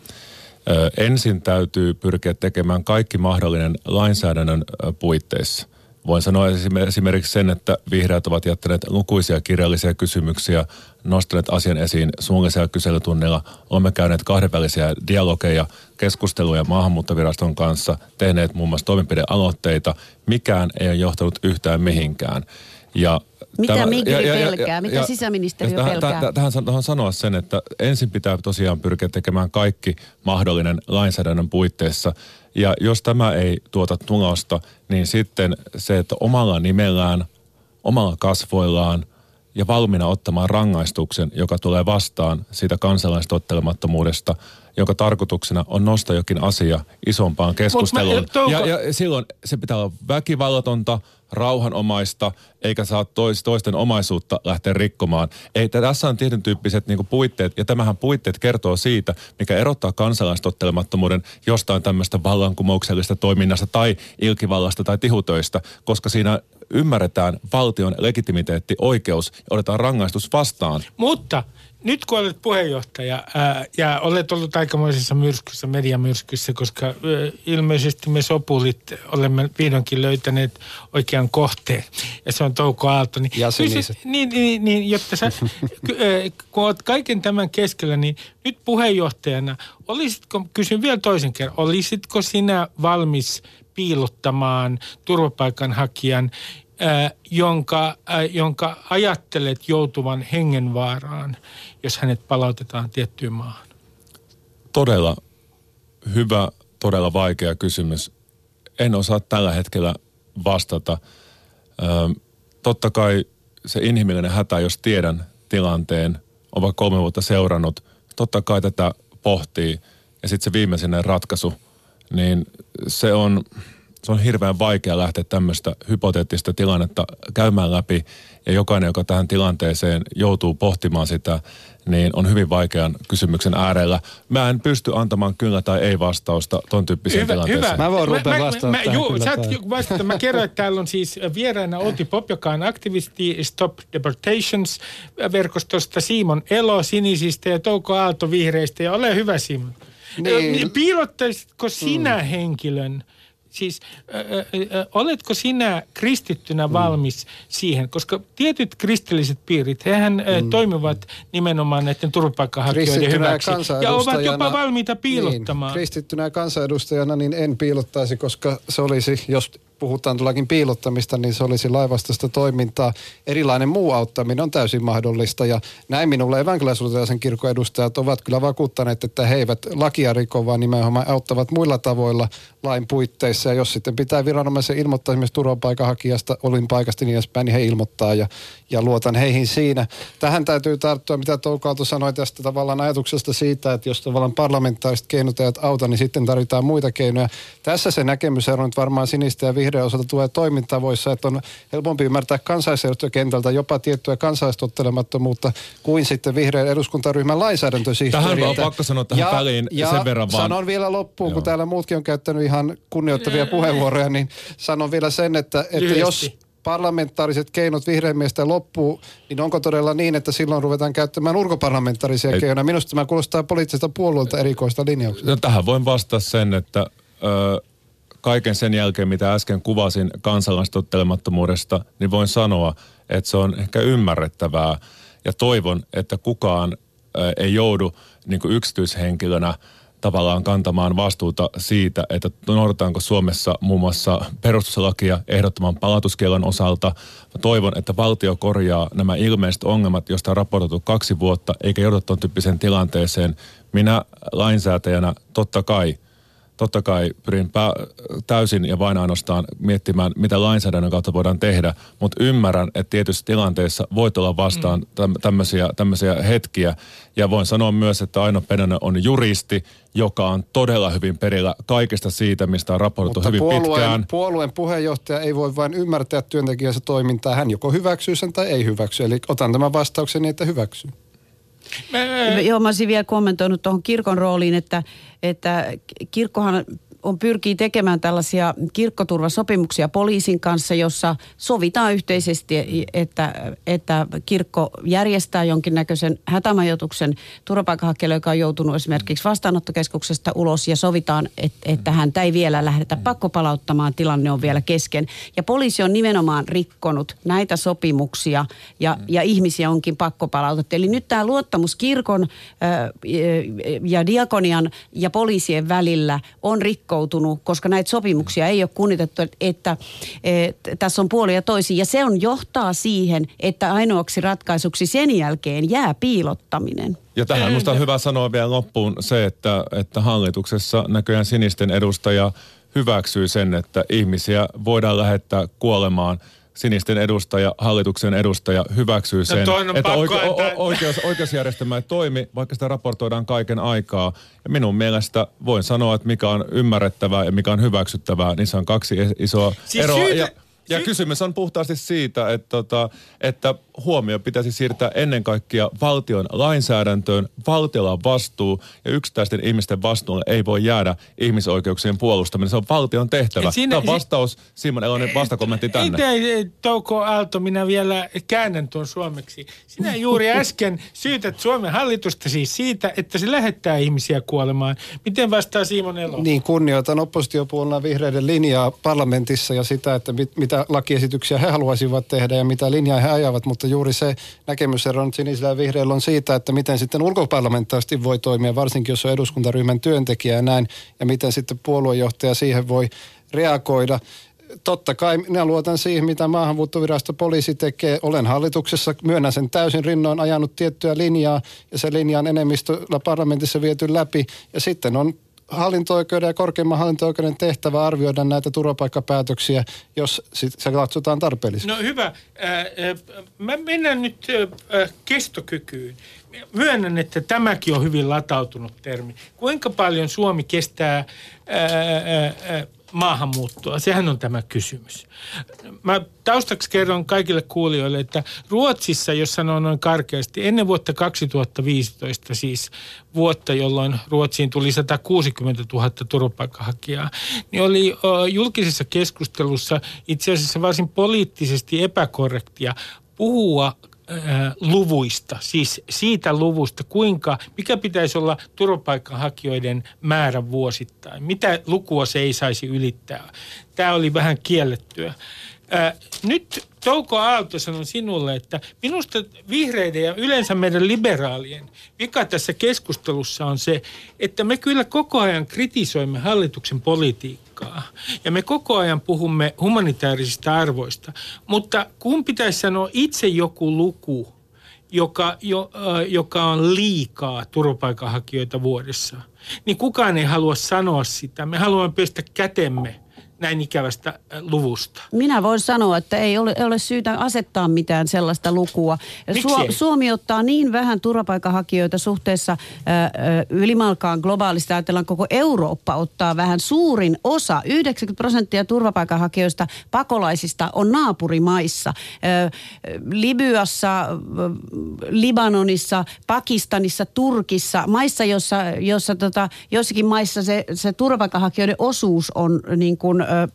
Ö, ensin täytyy pyrkiä tekemään kaikki mahdollinen lainsäädännön puitteissa. Voin sanoa esimerkiksi sen, että vihreät ovat jättäneet lukuisia kirjallisia kysymyksiä, nostaneet asian esiin suullisella kyselytunnilla. Olemme käyneet kahdenvälisiä dialogeja, keskusteluja maahanmuuttoviraston kanssa, tehneet muun muassa toimenpidealoitteita. Mikään ei ole johtanut yhtään mihinkään. Ja mitä tämä, Migri ja, ja, pelkää? Mitä ja, sisäministeriö ja, pelkää? Tähän, tähän, tähän sanoa sen, että ensin pitää tosiaan pyrkiä tekemään kaikki mahdollinen lainsäädännön puitteissa. Ja jos tämä ei tuota tulosta, niin sitten se, että omalla nimellään, omalla kasvoillaan ja valmiina ottamaan rangaistuksen, joka tulee vastaan siitä kansalaistottelemattomuudesta, jonka tarkoituksena on nostaa jokin asia isompaan keskusteluun. Mä, ja, ja silloin se pitää olla väkivallatonta, rauhanomaista, eikä saa tois, toisten omaisuutta lähteä rikkomaan. Ei, tässä on tietyn tyyppiset niin puitteet, ja tämähän puitteet kertoo siitä, mikä erottaa kansalaistottelemattomuuden jostain tämmöistä vallankumouksellista toiminnasta tai ilkivallasta tai tihutöistä, koska siinä ymmärretään valtion legitimiteetti, oikeus ja otetaan rangaistus vastaan. Mutta nyt kun olet puheenjohtaja ää, ja olet ollut aikamoisessa myrskyssä, mediamyrskyssä, koska ää, ilmeisesti me sopulit olemme vihdoinkin löytäneet oikean kohteen. Ja se on Touko Aalto. Niin, ja kysy, niin, niin, niin, jotta sä, kun olet kaiken tämän keskellä, niin nyt puheenjohtajana, olisitko, kysyn vielä toisen kerran, olisitko sinä valmis piilottamaan turvapaikanhakijan jonka, jonka ajattelet joutuvan hengenvaaraan, jos hänet palautetaan tiettyyn maahan? Todella hyvä, todella vaikea kysymys. En osaa tällä hetkellä vastata. Ö, totta kai se inhimillinen hätä, jos tiedän tilanteen, on vaikka kolme vuotta seurannut, totta kai tätä pohtii. Ja sitten se viimeinen ratkaisu, niin se on, se on hirveän vaikea lähteä tämmöistä hypoteettista tilannetta käymään läpi. Ja jokainen, joka tähän tilanteeseen joutuu pohtimaan sitä, niin on hyvin vaikean kysymyksen äärellä. Mä en pysty antamaan kyllä tai ei vastausta ton tyyppiseen hyvä, tilanteeseen. Hyvä. Mä voin ruveta vastaamaan mä, juu, sä vastata. Mä kerroin, että täällä on siis vieraana Outi Pop, joka on aktivisti Stop Deportations-verkostosta, Simon Elo Sinisistä ja Touko Aalto Vihreistä. Ja ole hyvä Simon. Niin. Piilottaisitko sinä mm. henkilön siis ö, ö, oletko sinä kristittynä mm. valmis siihen? Koska tietyt kristilliset piirit, hehän mm. toimivat nimenomaan näiden turvapaikkahakijoiden hyväksi. Ja ovat jopa valmiita piilottamaan. Niin, kristittynä kansanedustajana niin en piilottaisi, koska se olisi, jos puhutaan tuollakin piilottamista, niin se olisi laivastosta toimintaa. Erilainen muu auttaminen on täysin mahdollista ja näin minulle evankelisuuden kirkon edustajat ovat kyllä vakuuttaneet, että he eivät lakia riko, vaan nimenomaan auttavat muilla tavoilla lain puitteissa. Ja jos sitten pitää viranomaisen ilmoittaa esimerkiksi turvapaikanhakijasta, olin paikasta niin edespäin, niin he ilmoittaa ja, ja luotan heihin siinä. Tähän täytyy tarttua, mitä Toukaalto sanoi tästä tavallaan ajatuksesta siitä, että jos tavallaan parlamentaariset keinot eivät auta, niin sitten tarvitaan muita keinoja. Tässä se näkemys on nyt varmaan sinistä ja vihreä osalta tulee toimintavoissa, että on helpompi ymmärtää kansalaisjärjestökentältä jopa tiettyä kansalaistottelemattomuutta kuin sitten vihreän eduskuntaryhmän lainsäädäntösihteeriltä. Tähän on pakko sanoa tähän ja, väliin ja sen verran vaan. sanon vielä loppuun, Joo. kun täällä muutkin on käyttänyt ihan kunnioittavia puheenvuoroja, niin sanon vielä sen, että, että jos parlamentaariset keinot vihreän mielestä loppuu, niin onko todella niin, että silloin ruvetaan käyttämään ulkoparlamentaarisia Ei. keinoja? Minusta tämä kuulostaa poliittisesta puolueelta erikoista linjauksesta. No, tähän voin vastata sen, että ö, kaiken sen jälkeen, mitä äsken kuvasin kansalaistottelemattomuudesta, niin voin sanoa, että se on ehkä ymmärrettävää. Ja toivon, että kukaan ei joudu niin yksityishenkilönä – tavallaan kantamaan vastuuta siitä, että noudataanko Suomessa muun muassa perustuslakia ehdottoman palautuskielon osalta. Mä toivon, että valtio korjaa nämä ilmeiset ongelmat, joista on raportoitu kaksi vuotta, eikä joudu tuon tyyppiseen tilanteeseen. Minä lainsäätäjänä totta kai, totta kai pyrin pää, täysin ja vain ainoastaan miettimään, mitä lainsäädännön kautta voidaan tehdä, mutta ymmärrän, että tietyissä tilanteissa voit olla vastaan mm. tämmöisiä, tämmöisiä hetkiä. Ja voin sanoa myös, että Aino Penänen on juristi, joka on todella hyvin perillä kaikesta siitä, mistä on raportoitu Mutta hyvin puolueen, pitkään. puolueen puheenjohtaja ei voi vain ymmärtää työntekijänsä toimintaa. Hän joko hyväksyy sen tai ei hyväksy. Eli otan tämän vastauksen niin, että hyväksyy. Joo, mä olisin vielä kommentoinut tuohon kirkon rooliin, että, että kirkkohan on pyrkii tekemään tällaisia kirkkoturvasopimuksia poliisin kanssa, jossa sovitaan yhteisesti, että, että kirkko järjestää jonkinnäköisen hätämajoituksen turvapaikanhakijalle, joka on joutunut esimerkiksi vastaanottokeskuksesta ulos ja sovitaan, että, että häntä ei vielä lähdetä pakkopalauttamaan, tilanne on vielä kesken. Ja poliisi on nimenomaan rikkonut näitä sopimuksia ja, ja ihmisiä onkin pakkopalautettu. Eli nyt tämä luottamus kirkon ja diakonian ja poliisien välillä on rikkonut rikkoutunut, koska näitä sopimuksia ei ole kunnitettu, että, että, että tässä on puolia toisia. Ja se on johtaa siihen, että ainoaksi ratkaisuksi sen jälkeen jää piilottaminen. Ja tähän minusta on hyvä sanoa vielä loppuun se, että, että hallituksessa näköjään sinisten edustaja hyväksyy sen, että ihmisiä voidaan lähettää kuolemaan – sinisten edustaja, hallituksen edustaja hyväksyy sen, että oike- o- oikeus, oikeusjärjestelmä ei toimi, vaikka sitä raportoidaan kaiken aikaa. Ja minun mielestä voin sanoa, että mikä on ymmärrettävää ja mikä on hyväksyttävää, niin se on kaksi isoa siis eroa. Syytä, ja, ja kysymys on puhtaasti siitä, että, tota, että huomio pitäisi siirtää ennen kaikkea valtion lainsäädäntöön. Valtiolla on vastuu ja yksittäisten ihmisten vastuulle ei voi jäädä ihmisoikeuksien puolustaminen. Se on valtion tehtävä. Siinä, Tämä on vastaus Simon Elonen vastakommentti tänne. Ei, Touko Aalto, minä vielä käännän tuon suomeksi. Sinä juuri äsken syytät Suomen hallitusta siis siitä, että se lähettää ihmisiä kuolemaan. Miten vastaa Simon Elo? Niin, kunnioitan oppositiopuolella vihreiden linjaa parlamentissa ja sitä, että mit, mitä lakiesityksiä he haluaisivat tehdä ja mitä linjaa he ajavat, mutta juuri se näkemysero nyt sinisillä ja vihreillä on siitä, että miten sitten ulkoparlamentaaristi voi toimia, varsinkin jos on eduskuntaryhmän työntekijä ja näin, ja miten sitten puoluejohtaja siihen voi reagoida totta kai minä luotan siihen, mitä maahanmuuttovirasto poliisi tekee. Olen hallituksessa, myönnän sen täysin rinnoin ajanut tiettyä linjaa ja se linja on enemmistöllä parlamentissa viety läpi. Ja sitten on hallinto-oikeuden ja korkeimman hallinto-oikeuden tehtävä arvioida näitä turvapaikkapäätöksiä, jos se katsotaan tarpeelliseksi. No hyvä. Äh, äh, mä mennään nyt äh, kestokykyyn. Myönnän, että tämäkin on hyvin latautunut termi. Kuinka paljon Suomi kestää maahanmuuttoa? Sehän on tämä kysymys. Mä taustaksi kerron kaikille kuulijoille, että Ruotsissa, jos sanoo noin karkeasti, ennen vuotta 2015 siis vuotta, jolloin Ruotsiin tuli 160 000 turvapaikkahakijaa, niin oli julkisessa keskustelussa itse asiassa varsin poliittisesti epäkorrektia puhua luvuista, siis siitä luvusta, kuinka, mikä pitäisi olla turvapaikkahakijoiden määrä vuosittain, mitä lukua se ei saisi ylittää. Tämä oli vähän kiellettyä. nyt Touko Aalto sanon sinulle, että minusta vihreiden ja yleensä meidän liberaalien vika tässä keskustelussa on se, että me kyllä koko ajan kritisoimme hallituksen politiikkaa. Ja me koko ajan puhumme humanitaarisista arvoista. Mutta kun pitäisi sanoa itse joku luku, joka, jo, äh, joka on liikaa turvapaikanhakijoita vuodessa, niin kukaan ei halua sanoa sitä. Me haluamme pestä kätemme näin ikävästä äh, luvusta? Minä voin sanoa, että ei ole, ole syytä asettaa mitään sellaista lukua. Su- Suomi ottaa niin vähän turvapaikanhakijoita suhteessa ää, äh, äh, ylimalkaan globaalista. Ajatellaan koko Eurooppa ottaa vähän suurin osa. 90 prosenttia turvapaikanhakijoista pakolaisista on naapurimaissa. Ää, Libyassa, Libanonissa, Pakistanissa, Turkissa, maissa, jossa, jossa tota, jossakin maissa se, se turvapaikanhakijoiden osuus on niin kuin uh,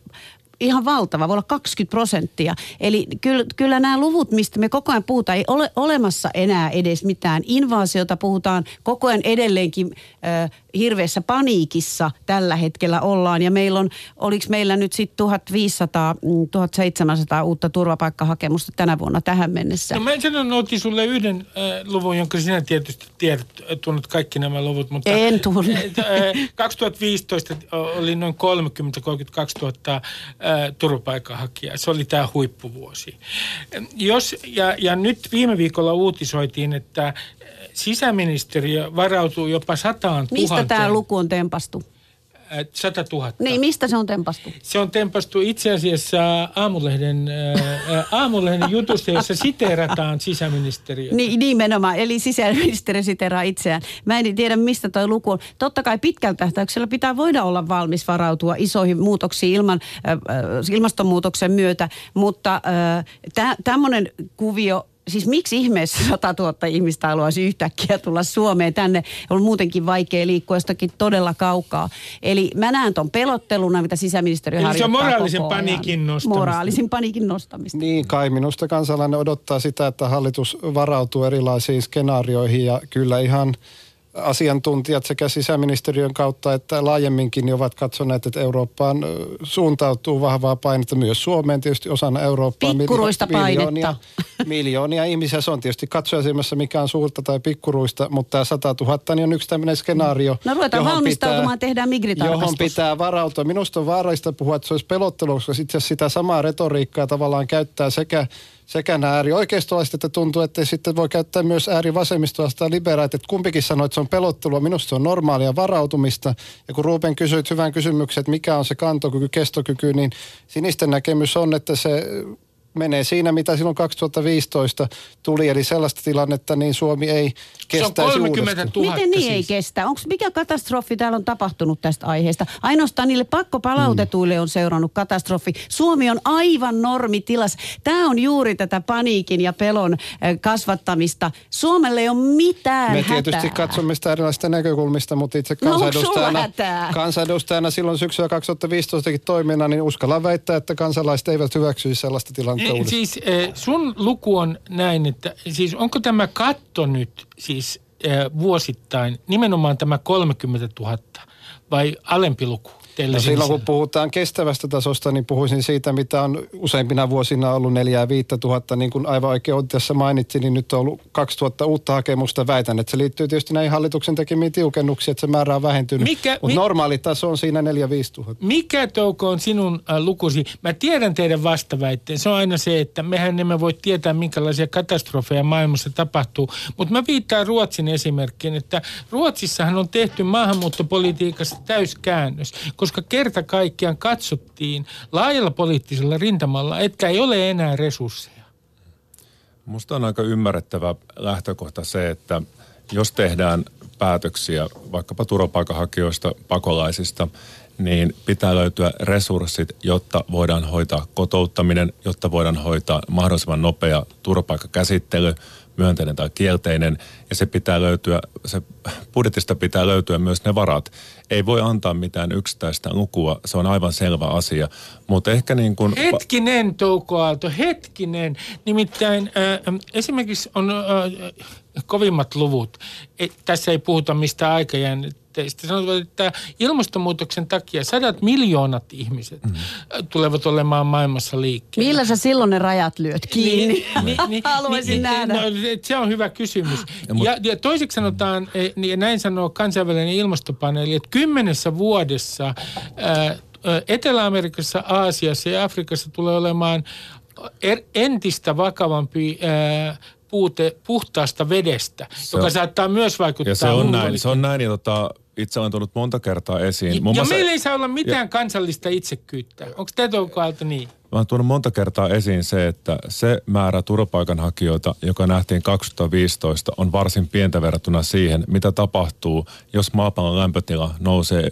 ihan valtava, voi olla 20 prosenttia. Eli kyllä, kyllä nämä luvut, mistä me koko ajan puhutaan, ei ole olemassa enää edes mitään invaasiota. Puhutaan koko ajan edelleenkin äh, hirveässä paniikissa tällä hetkellä ollaan. Ja meillä on, oliko meillä nyt sitten 1500, 1700 uutta turvapaikkahakemusta tänä vuonna tähän mennessä? No mä sanon, otin sulle yhden äh, luvun, jonka sinä tietysti tiedät, tunnet kaikki nämä luvut. Mutta, en tunne. Äh, 2015 oli noin 30-32 000 äh, turvapaikanhakijaa. Se oli tämä huippuvuosi. Jos, ja, ja nyt viime viikolla uutisoitiin, että sisäministeriö varautuu jopa sataan Mistä tämä luku on tempastu? Äh, 100 000. Niin, mistä se on tempastu? Se on tempastu itse asiassa Aamulehden, äh, Aamulehden jutusta, jossa siteerataan sisäministeriötä. Niin, nimenomaan, eli sisäministeri siteraa itseään. Mä en tiedä, mistä toi luku on. Totta kai pitkällä tähtäyksellä pitää voida olla valmis varautua isoihin muutoksiin ilman, äh, ilmastonmuutoksen myötä, mutta äh, tämmöinen kuvio siis miksi ihmeessä 100 000 ihmistä haluaisi yhtäkkiä tulla Suomeen tänne? On muutenkin vaikea liikkua jostakin todella kaukaa. Eli mä näen ton pelotteluna, mitä sisäministeriö harjoittaa Se on moraalisen paniikin nostamista. Moraalisen paniikin nostamista. Niin kai, minusta kansalainen odottaa sitä, että hallitus varautuu erilaisiin skenaarioihin ja kyllä ihan – asiantuntijat sekä sisäministeriön kautta että laajemminkin niin ovat katsoneet, että Eurooppaan suuntautuu vahvaa painetta myös Suomeen tietysti osana Eurooppaa. Pikkuruista miljoonia, miljoonia ihmisiä. Se on tietysti katsojasilmässä mikä on suurta tai pikkuruista, mutta tämä 100 000 niin on yksi tämmöinen skenaario. No ruvetaan valmistautumaan, pitää, tehdään migritarkastus. Johon pitää varautua. Minusta on vaarallista puhua, että se olisi pelottelu, koska itse sitä samaa retoriikkaa tavallaan käyttää sekä sekä nämä äärioikeistolaiset, että tuntuu, että sitten voi käyttää myös äärivasemmistoista tai liberaalit. Että kumpikin sanoo, että se on pelottelua. Minusta se on normaalia varautumista. Ja kun Ruben kysyit hyvän kysymyksen, että mikä on se kantokyky, kestokyky, niin sinisten näkemys on, että se menee siinä, mitä silloin 2015 tuli. Eli sellaista tilannetta, niin Suomi ei on 30 000 Miten niin siis. ei kestä? Onko mikä katastrofi täällä on tapahtunut tästä aiheesta? Ainoastaan niille pakkopalautetuille mm. on seurannut katastrofi. Suomi on aivan normitilas. Tämä on juuri tätä paniikin ja pelon eh, kasvattamista. Suomelle ei ole mitään Me hätää. tietysti katsomme sitä erilaisista näkökulmista, mutta itse no, kansanedustajana, no, kansanedustajana silloin syksyllä 2015 toiminnan, niin uskallan väittää, että kansalaiset eivät hyväksyisi sellaista tilannetta niin, Siis eh, sun luku on näin, että siis onko tämä katto nyt siis eh, vuosittain nimenomaan tämä 30 000 vai alempi luku? No silloin kun puhutaan kestävästä tasosta, niin puhuisin siitä, mitä on useimpina vuosina ollut neljää ja viittä tuhatta. Niin kuin aivan oikein tässä mainitsin, niin nyt on ollut 2000 uutta hakemusta. Väitän, että se liittyy tietysti näihin hallituksen tekemiin tiukennuksiin, että se määrä on vähentynyt. Mikä, Mutta mi- normaali taso on siinä 4 5 tuhatta. Mikä Touko on sinun äh, lukusi? Mä tiedän teidän vastaväitteen. Se on aina se, että mehän emme voi tietää, minkälaisia katastrofeja maailmassa tapahtuu. Mutta mä viittaan Ruotsin esimerkkiin, että Ruotsissahan on tehty maahanmuuttopolitiikassa täyskäännös, koska koska kerta kaikkiaan katsottiin laajalla poliittisella rintamalla, että ei ole enää resursseja. Musta on aika ymmärrettävä lähtökohta se, että jos tehdään päätöksiä vaikkapa turvapaikanhakijoista, pakolaisista, niin pitää löytyä resurssit, jotta voidaan hoitaa kotouttaminen, jotta voidaan hoitaa mahdollisimman nopea turvapaikkakäsittely, myönteinen tai kielteinen, ja se pitää löytyä, se budjetista pitää löytyä myös ne varat. Ei voi antaa mitään yksittäistä lukua, se on aivan selvä asia, mutta ehkä niin kuin... Hetkinen, Touko Aalto, hetkinen. Nimittäin äh, esimerkiksi on äh, kovimmat luvut. Et, tässä ei puhuta mistään aikajännet tavoitteista. Sanotaan, että ilmastonmuutoksen takia sadat miljoonat ihmiset mm. tulevat olemaan maailmassa liikkeellä. Millä sä silloin ne rajat lyöt kiinni? Niin, niin, niin, Haluaisin niin, nähdä. No, se on hyvä kysymys. Ja, ja toiseksi sanotaan, e, ja näin sanoo kansainvälinen ilmastopaneeli, että kymmenessä vuodessa ää, Etelä-Amerikassa, Aasiassa ja Afrikassa tulee olemaan er, entistä vakavampi ää, puute puhtaasta vedestä, se joka on, saattaa myös vaikuttaa Ja se on näin, se on näin ja tota, itse olen tullut monta kertaa esiin. Ja, ja muassa, meillä ei saa olla mitään ja, kansallista itsekyyttä. Onko tätä niin? Mä olen tuonut monta kertaa esiin se, että se määrä turvapaikanhakijoita, joka nähtiin 2015, on varsin pientä verrattuna siihen, mitä tapahtuu, jos maapallon lämpötila nousee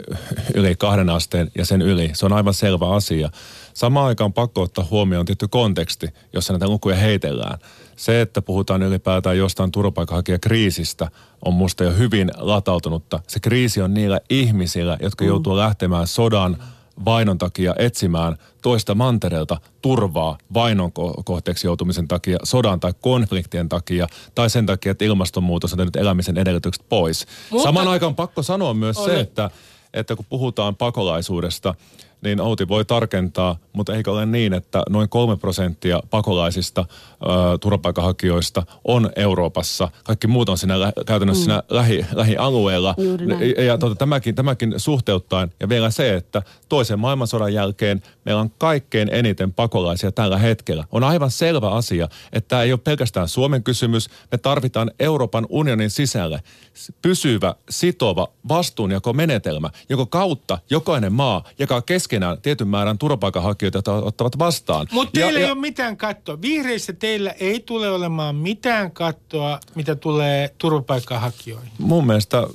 yli kahden asteen ja sen yli. Se on aivan selvä asia. Samaan aikaan pakko ottaa huomioon tietty konteksti, jossa näitä lukuja heitellään. Se, että puhutaan ylipäätään jostain turvapaikanhakijakriisistä, on musta jo hyvin latautunutta. Se kriisi on niillä ihmisillä, jotka mm. joutuu lähtemään sodan, vainon takia etsimään toista mantereelta turvaa vainon kohteeksi joutumisen takia, sodan tai konfliktien takia, tai sen takia, että ilmastonmuutos on tehnyt elämisen edellytykset pois. Mutta... Samaan aikaan pakko sanoa myös Ole. se, että, että kun puhutaan pakolaisuudesta, niin Outi voi tarkentaa, mutta eikö ole niin, että noin kolme prosenttia pakolaisista, ö, turvapaikanhakijoista on Euroopassa. Kaikki muut on siinä lä- käytännössä mm. siinä lähi, lähialueella. Juuri näin. Ja, ja tota, tämäkin, tämäkin suhteuttaen. Ja vielä se, että toisen maailmansodan jälkeen meillä on kaikkein eniten pakolaisia tällä hetkellä. On aivan selvä asia, että tämä ei ole pelkästään Suomen kysymys. Me tarvitaan Euroopan unionin sisälle pysyvä, sitova vastuunjakomenetelmä, jonka kautta jokainen maa jakaa keskenään tietyn määrän turvapaikanhakijoita, joita ottavat vastaan. Mutta Ja- teillä ja- ei ole mitään kattoa. Vihreissä teillä ei tule olemaan mitään kattoa, mitä tulee turvapaikanhakijoihin. mun mielestä ö,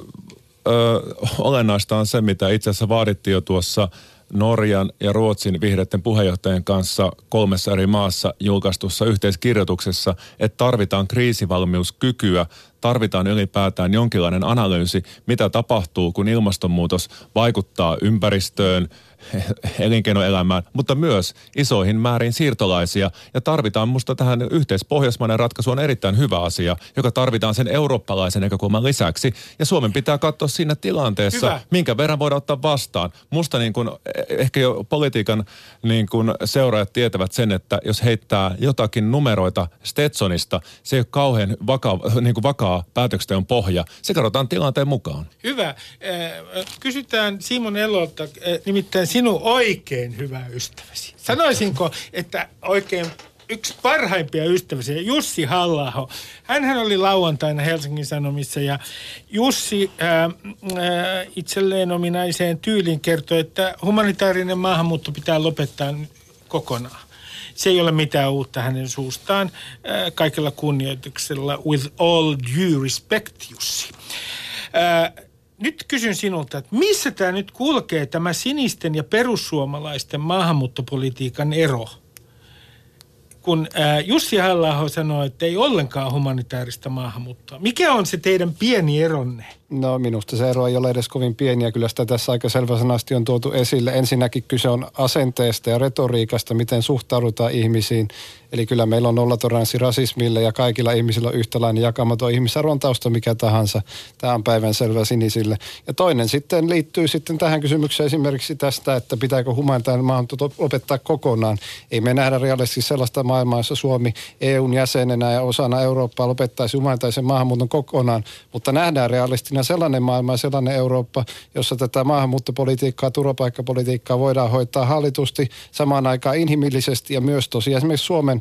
olennaista on se, mitä itse asiassa vaadittiin jo tuossa Norjan ja Ruotsin vihreiden puheenjohtajien kanssa kolmessa eri maassa julkaistussa yhteiskirjoituksessa, että tarvitaan kriisivalmiuskykyä, tarvitaan ylipäätään jonkinlainen analyysi, mitä tapahtuu, kun ilmastonmuutos vaikuttaa ympäristöön, elinkeinoelämään, mutta myös isoihin määriin siirtolaisia. Ja tarvitaan musta tähän yhteispohjoismainen ratkaisu on erittäin hyvä asia, joka tarvitaan sen eurooppalaisen näkökulman lisäksi. Ja Suomen pitää katsoa siinä tilanteessa, Hyvä. minkä verran voidaan ottaa vastaan. Musta niin kuin, eh, ehkä jo politiikan niin kuin seuraajat tietävät sen, että jos heittää jotakin numeroita Stetsonista, se ei ole kauhean vakaa, niin kuin vakaa päätöksenteon pohja. Se katsotaan tilanteen mukaan. Hyvä. Äh, Kysytään Simon Elolta, äh, nimittäin sinun oikein hyvä ystäväsi. Sanoisinko, että oikein yksi parhaimpia ystäväsi, Jussi halla Hänhän oli lauantaina Helsingin Sanomissa ja Jussi äh, äh, itselleen ominaiseen tyyliin kertoi, että humanitaarinen maahanmuutto pitää lopettaa kokonaan. Se ei ole mitään uutta hänen suustaan. Äh, kaikella kunnioituksella, with all due respect, Jussi. Ää, nyt kysyn sinulta, että missä tämä nyt kulkee, tämä sinisten ja perussuomalaisten maahanmuuttopolitiikan ero? Kun ää, Jussi halla sanoi, että ei ollenkaan humanitaarista maahanmuuttoa. Mikä on se teidän pieni eronne? No minusta se ero ei ole edes kovin pieni ja kyllä sitä tässä aika selväsanasti on tuotu esille. Ensinnäkin kyse on asenteesta ja retoriikasta, miten suhtaudutaan ihmisiin. Eli kyllä meillä on nollatoleranssi rasismille ja kaikilla ihmisillä on yhtäläinen jakamaton ihmisarvon tausta mikä tahansa. Tämä on päivän selvä sinisille. Ja toinen sitten liittyy sitten tähän kysymykseen esimerkiksi tästä, että pitääkö humanitaarinen maahanmuutto lopettaa kokonaan. Ei me nähdä realistisesti sellaista maailmaa, jossa Suomi EUn jäsenenä ja osana Eurooppaa lopettaisi humanitaarisen maahanmuuton kokonaan, mutta nähdään realistina sellainen maailma ja sellainen Eurooppa, jossa tätä maahanmuuttopolitiikkaa, turvapaikkapolitiikkaa voidaan hoitaa hallitusti samaan aikaan inhimillisesti ja myös tosiaan esimerkiksi Suomen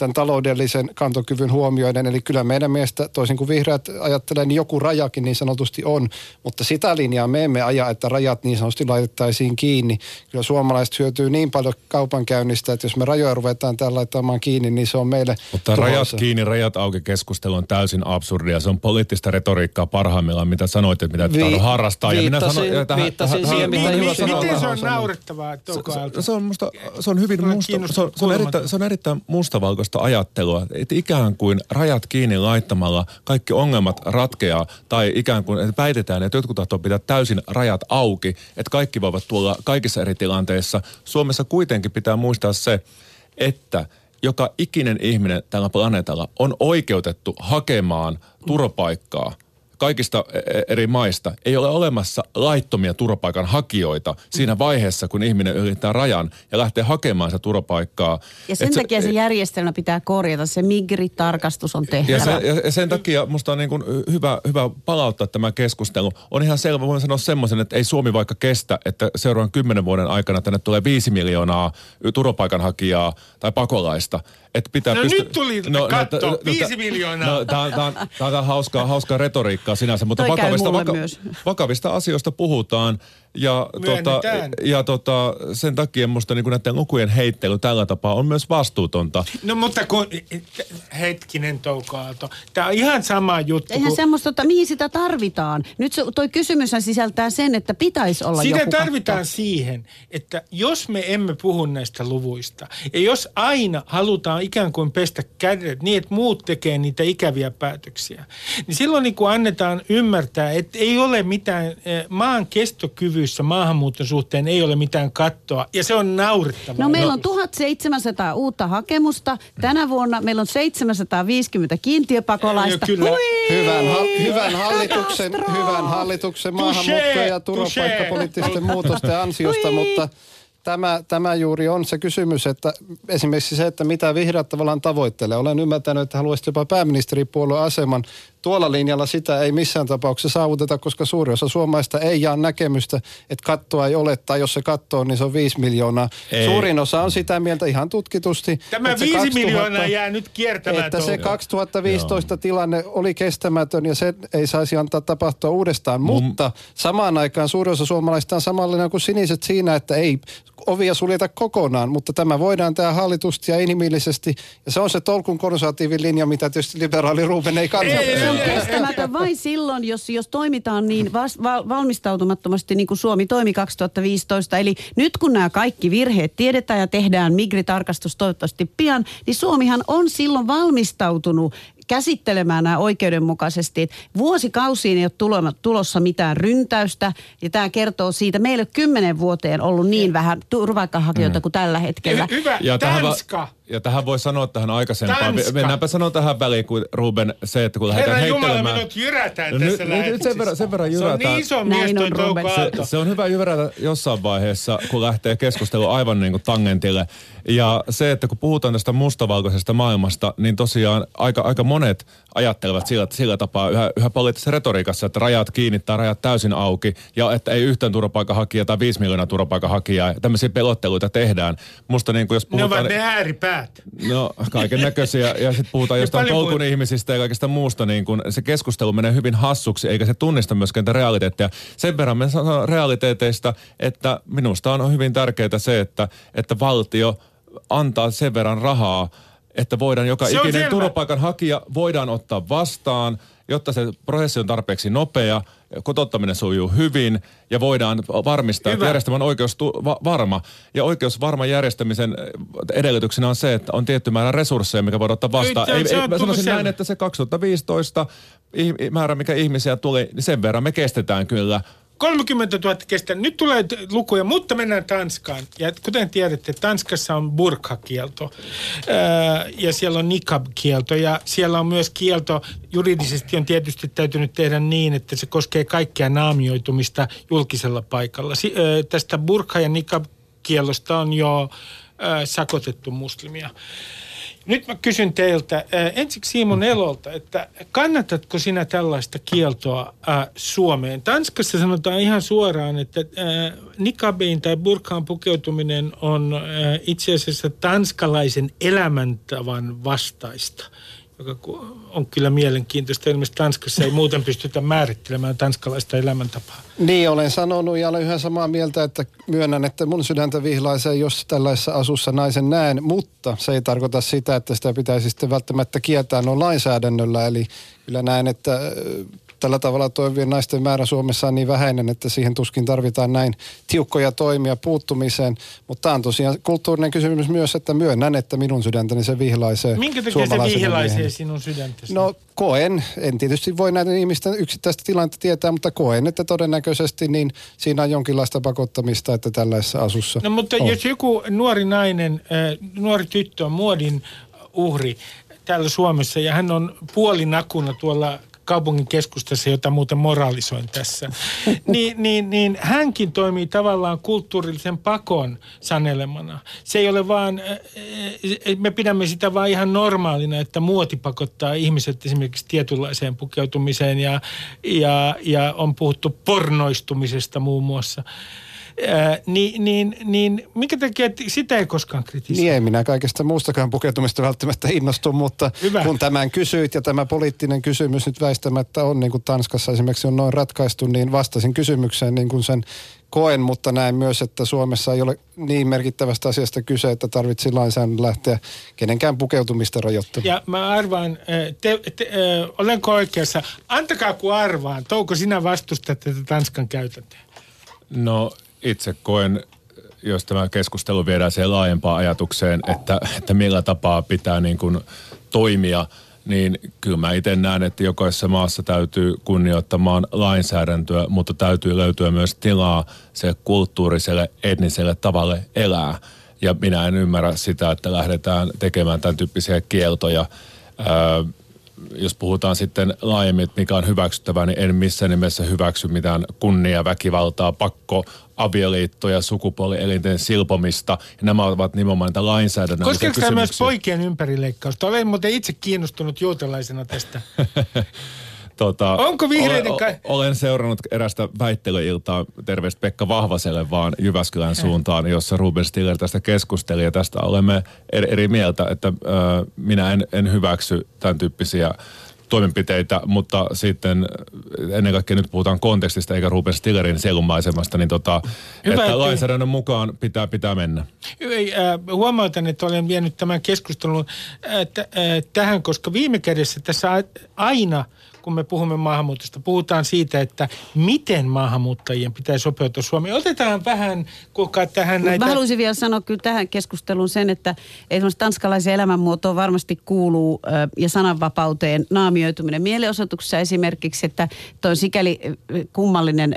tämän taloudellisen kantokyvyn huomioiden. Eli kyllä meidän mielestä, toisin kuin vihreät ajattelee, niin joku rajakin niin sanotusti on. Mutta sitä linjaa me emme aja, että rajat niin sanotusti laitettaisiin kiinni. Kyllä suomalaiset hyötyy niin paljon kaupankäynnistä, että jos me rajoja ruvetaan tällä laittamaan kiinni, niin se on meille Mutta tuhoisa. rajat kiinni, rajat auki keskustelu on täysin absurdia. Se on poliittista retoriikkaa parhaimmillaan, mitä sanoit, että mitä Vi- harrastaa. Ja minä viittasin- sanon, ja viittasin siihen, mitä Mi- Juha mi- sanoi. miten se on naurettavaa, Aalto? se, se, on musta, se on hyvin musta, se on, se, on erittäin, se on erittäin mustavalkoista ajattelua, että ikään kuin rajat kiinni laittamalla kaikki ongelmat ratkeaa, tai ikään kuin että väitetään, että jotkut tahtoo pitää täysin rajat auki, että kaikki voivat tulla kaikissa eri tilanteissa. Suomessa kuitenkin pitää muistaa se, että joka ikinen ihminen tällä planeetalla on oikeutettu hakemaan turvapaikkaa kaikista e- eri maista ei ole olemassa laittomia turvapaikanhakijoita siinä vaiheessa, kun ihminen ylittää rajan ja lähtee hakemaan sitä turvapaikkaa. Ja sen Et takia se järjestelmä pitää korjata. Se migritarkastus on tehtävä. ja, se, ja sen takia musta on niin kuin hyvä, hyvä palauttaa tämä keskustelu. On ihan selvä, voin sanoa semmoisen, että ei Suomi vaikka kestä, että seuraavan kymmenen vuoden aikana tänne tulee viisi miljoonaa turvapaikanhakijaa tai pakolaista. Että pitää No pysty- nyt tuli katto, viisi miljoonaa. No, tämä on, tää on, tää on hauskaa, hauskaa retoriikkaa sinänsä, mutta vakavista, myös. vakavista asioista puhutaan. Ja, tota, ja tota, sen takia musta niin näiden lukujen heittely tällä tapaa on myös vastuutonta. No mutta kun, hetkinen Touko Aalto, tämä on ihan sama juttu. Eihän kun- semmoista, että mihin sitä tarvitaan. Nyt se, toi kysymys sisältää sen, että pitäisi olla Sitä joku tarvitaan katto. siihen, että jos me emme puhu näistä luvuista, ja jos aina halutaan ikään kuin pestä kädet niin, että muut tekee niitä ikäviä päätöksiä, niin silloin niin kuin annetaan ymmärtää, että ei ole mitään, eh, maan kestokyvyssä maahanmuuton suhteen ei ole mitään kattoa, ja se on naurettavaa. No meillä on 1700 uutta hakemusta. Tänä vuonna meillä on 750 kiintiöpakolaista. Kyllä. Hui! Hyvän, ha- hyvän, hallituksen, hyvän hallituksen maahanmuutto- ja turvapaikkapoliittisten muutosten ansiosta, mutta tämä, tämä juuri on se kysymys, että esimerkiksi se, että mitä vihreät tavallaan tavoittelee. Olen ymmärtänyt, että haluaisit jopa pääministeripuolueen aseman. Tuolla linjalla sitä ei missään tapauksessa saavuteta, koska suuri osa suomalaista ei jaa näkemystä, että kattoa ei ole, tai jos se katto on, niin se on 5 miljoonaa. Ei. Suurin osa on sitä mieltä ihan tutkitusti. Tämä että se 5 2000 miljoonaa jää nyt kiertämään että se tuolla. 2015 tilanne oli kestämätön ja se ei saisi antaa tapahtua uudestaan. Mutta samaan aikaan suuri osa suomalaista on samanlainen kuin siniset siinä, että ei ovia suljeta kokonaan, mutta tämä voidaan tehdä hallitusti ja inhimillisesti. Ja se on se tolkun konservatiivin linja, mitä tietysti liberaali Ruben ei kannata. Se on kestämätön vain silloin, jos, jos toimitaan niin vas, val, valmistautumattomasti niin kuin Suomi toimi 2015. Eli nyt kun nämä kaikki virheet tiedetään ja tehdään migritarkastus toivottavasti pian, niin Suomihan on silloin valmistautunut käsittelemään nämä oikeudenmukaisesti. Vuosikausiin ei ole tulossa mitään ryntäystä ja tämä kertoo siitä. Meillä ei ole kymmenen vuoteen ollut niin vähän turvapaikkahakijoita Mm. kuin tällä hetkellä. Hy- hyvä, Ja tähän, Tanska. va- ja tähän voi sanoa tähän aikaisempaan. Tanska. Mennäänpä sanoa tähän väliin, kun Ruben, se, että kun lähdetään Herra Jumala, me heittelemään... nyt jyrätään No tässä nyt- nyt- sen verran- sen verran Se on jyrätään. niin iso Näin mies toi Touko. Se-. Se on hyvä jyrätä jossain vaiheessa, kun lähtee keskustelu aivan niin kuin tangentille. Ja se, että kun puhutaan tästä mustavalkoisesta maailmasta, niin tosiaan aika, aika monet ajattelevat sillä, sillä tapaa yhä, yhä poliittisessa retoriikassa, että rajat kiinnittää rajat täysin auki ja että ei yhtään turvapaikanhakijaa tai viisi miljoonaa turvapaikanhakijaa. Ja Tämmöisiä pelotteluita tehdään. Musta niin kuin jos Ne puhutaan... ovat ne ääripäät. No, kaiken näköisiä. Ja sitten puhutaan jostain tolkun puhut- ihmisistä ja kaikesta muusta. Niin kun se keskustelu menee hyvin hassuksi, eikä se tunnista myöskään niitä realiteetteja. Sen verran me sanon realiteeteista, että minusta on hyvin tärkeää se, että, että valtio antaa sen verran rahaa, että voidaan joka Se ikinen turvapaikanhakija voidaan ottaa vastaan, jotta se prosessi on tarpeeksi nopea, kotouttaminen sujuu hyvin ja voidaan varmistaa, Hyvä. että järjestelmän oikeus tu- va- varma. Ja oikeus varman järjestämisen edellytyksenä on se, että on tietty määrä resursseja, mikä voidaan ottaa vastaan. Ei, Ei, mä sanoisin selvä. näin, että se 2015 ih- määrä, mikä ihmisiä tuli, niin sen verran me kestetään kyllä. 30 000 kestää. Nyt tulee lukuja, mutta mennään Tanskaan. Ja kuten tiedätte, Tanskassa on burka-kielto Ää, ja siellä on nikab-kielto ja siellä on myös kielto, juridisesti on tietysti täytynyt tehdä niin, että se koskee kaikkea naamioitumista julkisella paikalla. Ää, tästä burka- ja nikab-kielosta on jo ää, sakotettu muslimia. Nyt mä kysyn teiltä, äh, ensiksi Simon Elolta, että kannatatko sinä tällaista kieltoa äh, Suomeen? Tanskassa sanotaan ihan suoraan, että äh, nikabiin tai burkaan pukeutuminen on itse asiassa tanskalaisen elämäntavan vastaista, joka on kyllä mielenkiintoista. Ilmeisesti Tanskassa ei muuten pystytä määrittelemään tanskalaista elämäntapaa. Niin, olen sanonut ja olen yhä samaa mieltä, että myönnän, että mun sydäntä vihlaisee, jos tällaisessa asussa naisen näen, mutta se ei tarkoita sitä, että sitä pitäisi sitten välttämättä kieltää no lainsäädännöllä. Eli kyllä näen, että tällä tavalla toimivien naisten määrä Suomessa on niin vähäinen, että siihen tuskin tarvitaan näin tiukkoja toimia puuttumiseen. Mutta tämä on tosiaan kulttuurinen kysymys myös, että myönnän, että minun sydäntäni se vihlaisee Minkä takia se suomalaisena vihilaisee miehenä. sinun sydäntäsi? No koen, en tietysti voi näiden ihmisten yksittäistä tilannetta tietää, mutta koen, että todennäköisesti niin siinä on jonkinlaista pakottamista, että tällaisessa asussa No mutta on. jos joku nuori nainen, nuori tyttö on muodin uhri täällä Suomessa ja hän on puolinakuna tuolla kaupungin keskustassa, jota muuten moraalisoin tässä, niin, niin, niin hänkin toimii tavallaan kulttuurillisen pakon sanelemana. Se ei ole vaan, me pidämme sitä vaan ihan normaalina, että muoti pakottaa ihmiset esimerkiksi tietynlaiseen pukeutumiseen ja, ja, ja on puhuttu pornoistumisesta muun muassa. Ää, niin, niin, niin minkä takia sitä ei koskaan kritisoi? Niin ei minä kaikesta muustakaan pukeutumista välttämättä innostu, mutta Hyvä. kun tämän kysyit ja tämä poliittinen kysymys nyt väistämättä on, niin kuin Tanskassa esimerkiksi on noin ratkaistu, niin vastasin kysymykseen niin kuin sen koen, mutta näen myös, että Suomessa ei ole niin merkittävästä asiasta kyse, että tarvitsi lainsäädännön lähteä kenenkään pukeutumista rajoittamaan. Ja mä arvaan, te, te, ää, olenko oikeassa? Antakaa kun arvaan. Touko sinä vastustat tätä Tanskan käytäntöä? No itse koen, jos tämä keskustelu viedään siihen laajempaan ajatukseen, että, että millä tapaa pitää niin kuin toimia, niin kyllä mä itse näen, että jokaisessa maassa täytyy kunnioittamaan lainsäädäntöä, mutta täytyy löytyä myös tilaa se kulttuuriselle, etniselle tavalle elää. Ja minä en ymmärrä sitä, että lähdetään tekemään tämän tyyppisiä kieltoja. Öö, jos puhutaan sitten laajemmin, että mikä on hyväksyttävää, niin en missään nimessä hyväksy mitään kunnia, väkivaltaa, pakko, avioliittoja, sukupuolielinten silpomista. Ja nämä ovat nimenomaan niitä lainsäädännön Koskeeko tämä myös poikien ympärileikkausta? Olen muuten itse kiinnostunut juutalaisena tästä. Tota, Onko vihreiden olen, ka- olen seurannut erästä väittelyiltaa, terveistä Pekka Vahvaselle vaan Jyväskylän suuntaan, jossa Ruben Stiller tästä keskusteli ja tästä olemme eri, eri mieltä, että äh, minä en, en hyväksy tämän tyyppisiä toimenpiteitä, mutta sitten ennen kaikkea nyt puhutaan kontekstista eikä Ruben Stillerin sielunmaisemasta, niin tota, Hyvä, että lainsäädännön mukaan pitää, pitää mennä. Ei, äh, huomautan, että olen vienyt tämän keskustelun äh, t- äh, tähän, koska viime kädessä tässä aina, kun me puhumme maahanmuutosta, puhutaan siitä, että miten maahanmuuttajien pitäisi sopeutua Suomeen. Otetaan vähän, kuka tähän näitä... Mä haluaisin vielä sanoa kyllä tähän keskusteluun sen, että esimerkiksi tanskalaisen elämänmuotoon varmasti kuuluu ja sananvapauteen naamioituminen mielenosoituksessa esimerkiksi, että toi on sikäli kummallinen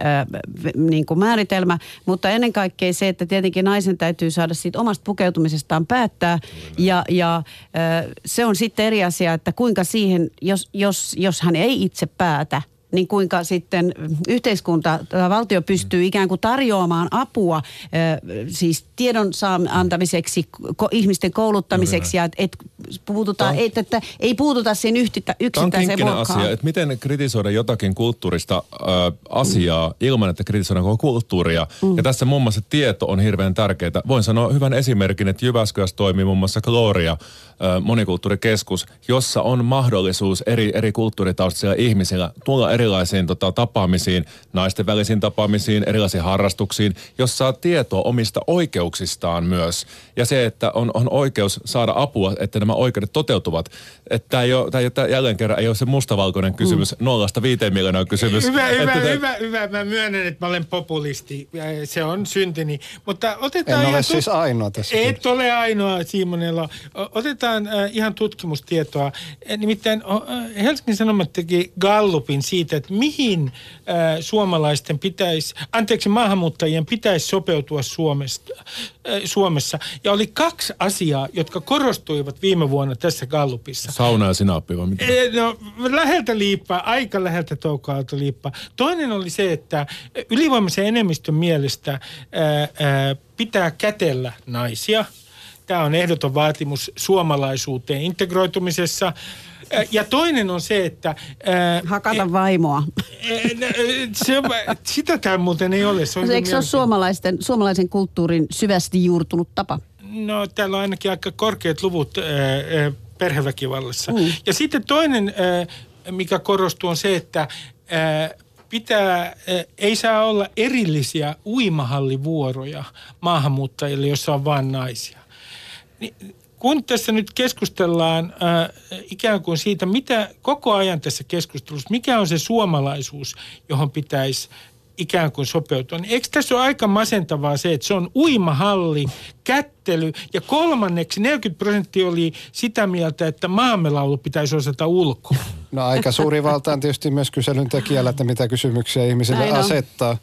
niin kuin määritelmä, mutta ennen kaikkea se, että tietenkin naisen täytyy saada siitä omasta pukeutumisestaan päättää ja, ja se on sitten eri asia, että kuinka siihen, jos, jos, jos hän ei itse päätä, niin kuinka sitten yhteiskunta, tai valtio pystyy ikään kuin tarjoamaan apua siis tiedon saa- antamiseksi, ihmisten kouluttamiseksi ja et, puututaan, et, että ei puututa on yksittäiseen muokkaan. asia, että miten kritisoida jotakin kulttuurista äh, asiaa ilman, että kritisoidaan koko kulttuuria. Mm. Ja tässä muun muassa tieto on hirveän tärkeää. Voin sanoa hyvän esimerkin, että Jyväskylässä toimii muun muassa Gloria, äh, monikulttuurikeskus, jossa on mahdollisuus eri, eri kulttuuritaustaisilla ihmisillä tulla erilaisiin tota, tapaamisiin, naisten välisiin tapaamisiin, erilaisiin harrastuksiin, jossa saa tietoa omista oikeuksistaan myös. Ja se, että on, on oikeus saada apua, että nämä oikeudet toteutuvat. Että tämä, ei ole, tämä, ei ole, tämä jälleen kerran ei ole se mustavalkoinen kysymys, mm. nollasta viiteen miljoonaa kysymys. Hyvä, että hyvä, te- hyvä, hyvä. Mä myönnän, että mä olen populisti. Se on syntini. Mutta otetaan En ole ihan siis ainoa tässä. Et ole ainoa, Simonella. Otetaan äh, ihan tutkimustietoa. Nimittäin äh, Helsingin Sanomat teki Gallupin siitä, että mihin äh, suomalaisten pitäisi, anteeksi, maahanmuuttajien pitäisi sopeutua Suomesta, äh, Suomessa. Ja oli kaksi asiaa, jotka korostuivat viime vuonna tässä Gallupissa. Sauna ja sinappi vai mitä? Eh, No, läheltä liippaa, aika läheltä toukoaalta liippaa. Toinen oli se, että ylivoimaisen enemmistön mielestä ää, ää, pitää kätellä naisia. Tämä on ehdoton vaatimus suomalaisuuteen integroitumisessa. Ää, Ja toinen on se, että... ää, Hakata vaimoa. eh, eh, se, on- sitä tämä muuten ei ole. Se on Eikö se ole suomalaisten, suomalaisen kulttuurin syvästi juurtunut tapa? No täällä on ainakin aika korkeat luvut ää, ää, perheväkivallassa. Mm. Ja sitten toinen, ää, mikä korostuu, on se, että ää, pitää, ää, ei saa olla erillisiä uimahallivuoroja maahanmuuttajille, jossa on vain naisia. Ni- kun tässä nyt keskustellaan äh, ikään kuin siitä, mitä koko ajan tässä keskustelussa, mikä on se suomalaisuus, johon pitäisi ikään kuin sopeutua. Niin eikö tässä ole aika masentavaa se, että se on uimahalli, kättely ja kolmanneksi 40 prosenttia oli sitä mieltä, että maamelaulu pitäisi osata ulkoa. No aika suuri valta on tietysti myös kyselyn tekijällä, että mitä kysymyksiä ihmisille Näin on.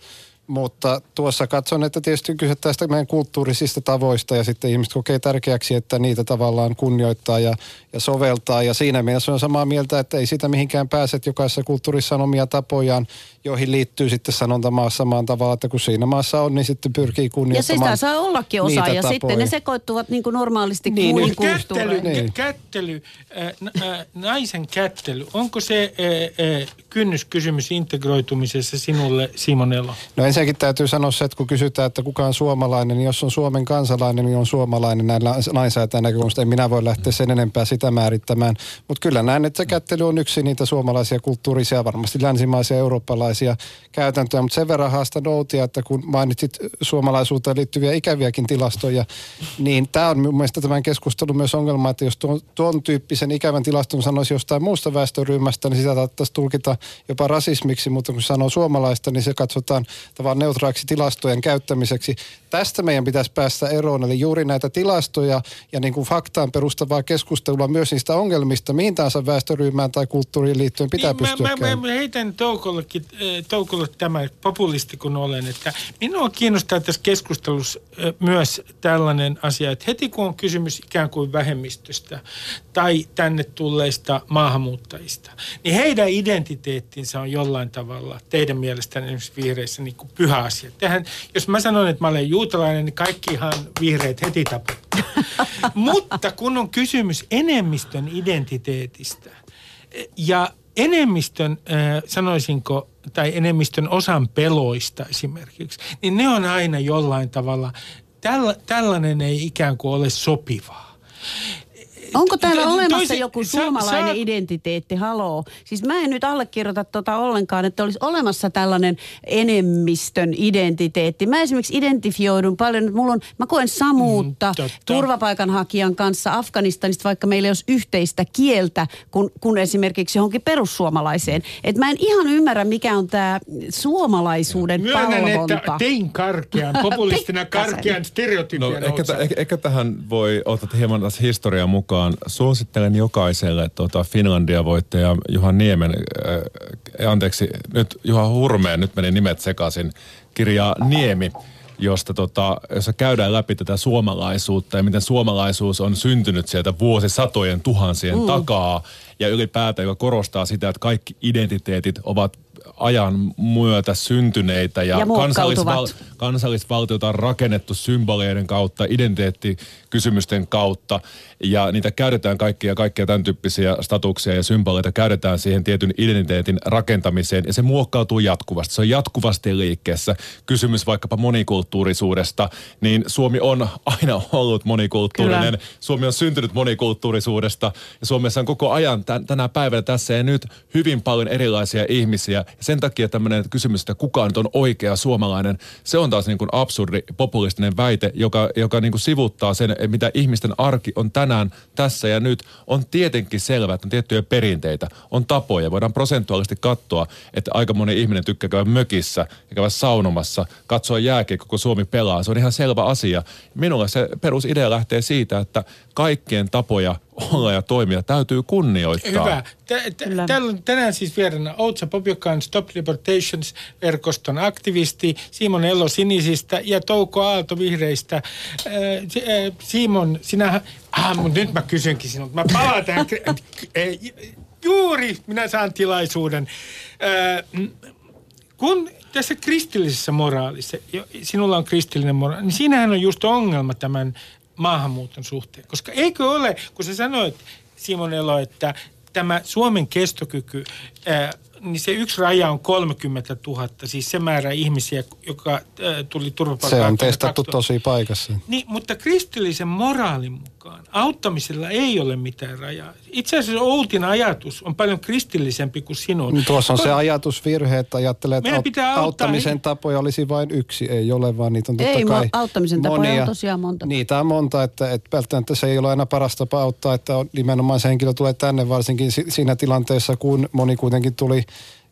Mutta tuossa katson, että tietysti kyse tästä meidän kulttuurisista tavoista ja sitten ihmiset kokee tärkeäksi, että niitä tavallaan kunnioittaa ja, ja soveltaa. Ja siinä mielessä on samaa mieltä, että ei sitä mihinkään pääse, että jokaisessa kulttuurissa on omia tapojaan, joihin liittyy sitten sanonta maassa samaan tavalla, että kun siinä maassa on, niin sitten pyrkii Ja kunnioittamaan sitä saa ollakin osa ja sitten tapoja. ne sekoittuvat niin kuin normaalisti Niin, muihin Kättely. Niin. niin. kättely äh, n- äh, naisen kättely, onko se äh, äh, kynnyskysymys integroitumisessa sinulle, Simonella? No ensinnäkin täytyy sanoa se, että kun kysytään, että kuka on suomalainen, niin jos on Suomen kansalainen, niin on suomalainen näin lainsäätäjän näkökulmasta. En minä voi lähteä sen enempää sitä määrittämään. Mutta kyllä näen, että se kättely on yksi niitä suomalaisia kulttuurisia, varmasti länsimaisia eurooppalaisia käytäntöjä. Mutta sen verran haastan Outia, että kun mainitsit suomalaisuuteen liittyviä ikäviäkin tilastoja, niin tämä on mun mielestä tämän keskustelun myös ongelma, että jos tuon, tuon tyyppisen ikävän tilaston sanoisi jostain muusta väestöryhmästä, niin sitä taattaisi tulkita jopa rasismiksi, mutta kun sanoo suomalaista, niin se katsotaan tavallaan neutraaliksi tilastojen käyttämiseksi. Tästä meidän pitäisi päästä eroon, eli juuri näitä tilastoja ja niin kuin faktaan perustavaa keskustelua myös niistä ongelmista, mihin tahansa väestöryhmään tai kulttuuriin liittyen pitää niin, pystyä mä, mä, mä, heitän Toukollekin, äh, Toukolle tämä populisti kun olen, että minua kiinnostaa tässä keskustelussa äh, myös tällainen asia, että heti kun on kysymys ikään kuin vähemmistöstä tai tänne tulleista maahanmuuttajista, niin heidän identiteettinsä on jollain tavalla teidän mielestänne esimerkiksi vihreissä niin kuin pyhä asia. Tehän, jos mä sanon, että mä olen juutalainen, niin kaikkihan vihreät heti taputtaa. Mutta kun on kysymys enemmistön identiteetistä ja enemmistön, äh, sanoisinko, tai enemmistön osan peloista esimerkiksi, niin ne on aina jollain tavalla, tälla, tällainen ei ikään kuin ole sopivaa. Onko täällä olemassa toisi- joku suomalainen saa- identiteetti, haloo? Siis mä en nyt allekirjoita tota ollenkaan, että olisi olemassa tällainen enemmistön identiteetti. Mä esimerkiksi identifioidun paljon, että mulla on, mä koen samuutta Mm, turvapaikanhakijan kanssa Afganistanista, vaikka meillä ei olisi yhteistä kieltä kuin, kun esimerkiksi johonkin perussuomalaiseen. Et mä en ihan ymmärrä, mikä on tämä suomalaisuuden Myönnän, palvonta. että tein karkean, populistina karkean No stereotypian ehkä, otsaan. ehkä, ehkä tähän voi ottaa hieman taas historiaa mukaan. Suosittelen jokaiselle tota Finlandia-voittaja Juha Niemen, äh, anteeksi, nyt Juha Hurmeen, nyt meni nimet sekaisin, kirjaa Niemi, josta tota, jossa käydään läpi tätä suomalaisuutta ja miten suomalaisuus on syntynyt sieltä vuosisatojen tuhansien mm. takaa ja ylipäätään, joka korostaa sitä, että kaikki identiteetit ovat ajan myötä syntyneitä ja, Ja kansallisval- kansallisvaltiota on rakennettu symboleiden kautta, identiteettikysymysten kautta ja niitä käytetään kaikkia, kaikkia tämän tyyppisiä statuksia ja symboleita käytetään siihen tietyn identiteetin rakentamiseen ja se muokkautuu jatkuvasti. Se on jatkuvasti liikkeessä. Kysymys vaikkapa monikulttuurisuudesta, niin Suomi on aina ollut monikulttuurinen. Kyllä. Suomi on syntynyt monikulttuurisuudesta ja Suomessa on koko ajan tän, tänä päivänä tässä ja nyt hyvin paljon erilaisia ihmisiä. Ja sen takia tämmöinen kysymys, että kuka nyt on oikea suomalainen, se on taas niin kuin absurdi populistinen väite, joka, joka niin kuin sivuttaa sen, mitä ihmisten arki on tänään, tässä ja nyt. On tietenkin selvää, että on tiettyjä perinteitä, on tapoja. Voidaan prosentuaalisesti katsoa, että aika moni ihminen tykkää käydä mökissä ja käydä saunomassa, katsoa jääkiekko, kun Suomi pelaa. Se on ihan selvä asia. Minulle se perusidea lähtee siitä, että kaikkien tapoja olla ja toimia täytyy kunnioittaa. Hyvä. Kyllä. Täällä on tänään siis vieraana Outsa Pop, joka on Stop Deportations-verkoston aktivisti, Simon Elo Sinisistä ja Touko Aalto Vihreistä. Äh, äh, Simon, sinä... Ah, mutta nyt mä kysynkin sinulta. Mä palaan tähän... äh, Juuri minä saan tilaisuuden. Äh, kun tässä kristillisessä moraalissa, sinulla on kristillinen moraali, niin siinähän on just ongelma tämän maahanmuuton suhteen. Koska eikö ole, kun sä sanoit Simon Elo, että tämä Suomen kestokyky, ää, niin se yksi raja on 30 000, siis se määrä ihmisiä, joka ää, tuli turvapaikan Se on testattu 2000. tosi paikassa. Niin, mutta kristillisen moraalin mukaan auttamisella ei ole mitään rajaa. Itse asiassa Outin ajatus on paljon kristillisempi kuin sinun. Niin Tuossa on se Ko- ajatusvirhe, että ajattelee, että aut- pitää auttaa auttamisen ihmisiä. tapoja olisi vain yksi. Ei ole, vaan niitä on totta Ei, kai auttamisen tapoja on monia. tosiaan monta. Niitä on monta, että, että välttämättä se ei ole aina paras tapa auttaa, että on, nimenomaan se henkilö tulee tänne, varsinkin si- siinä tilanteessa, kun moni kuitenkin tuli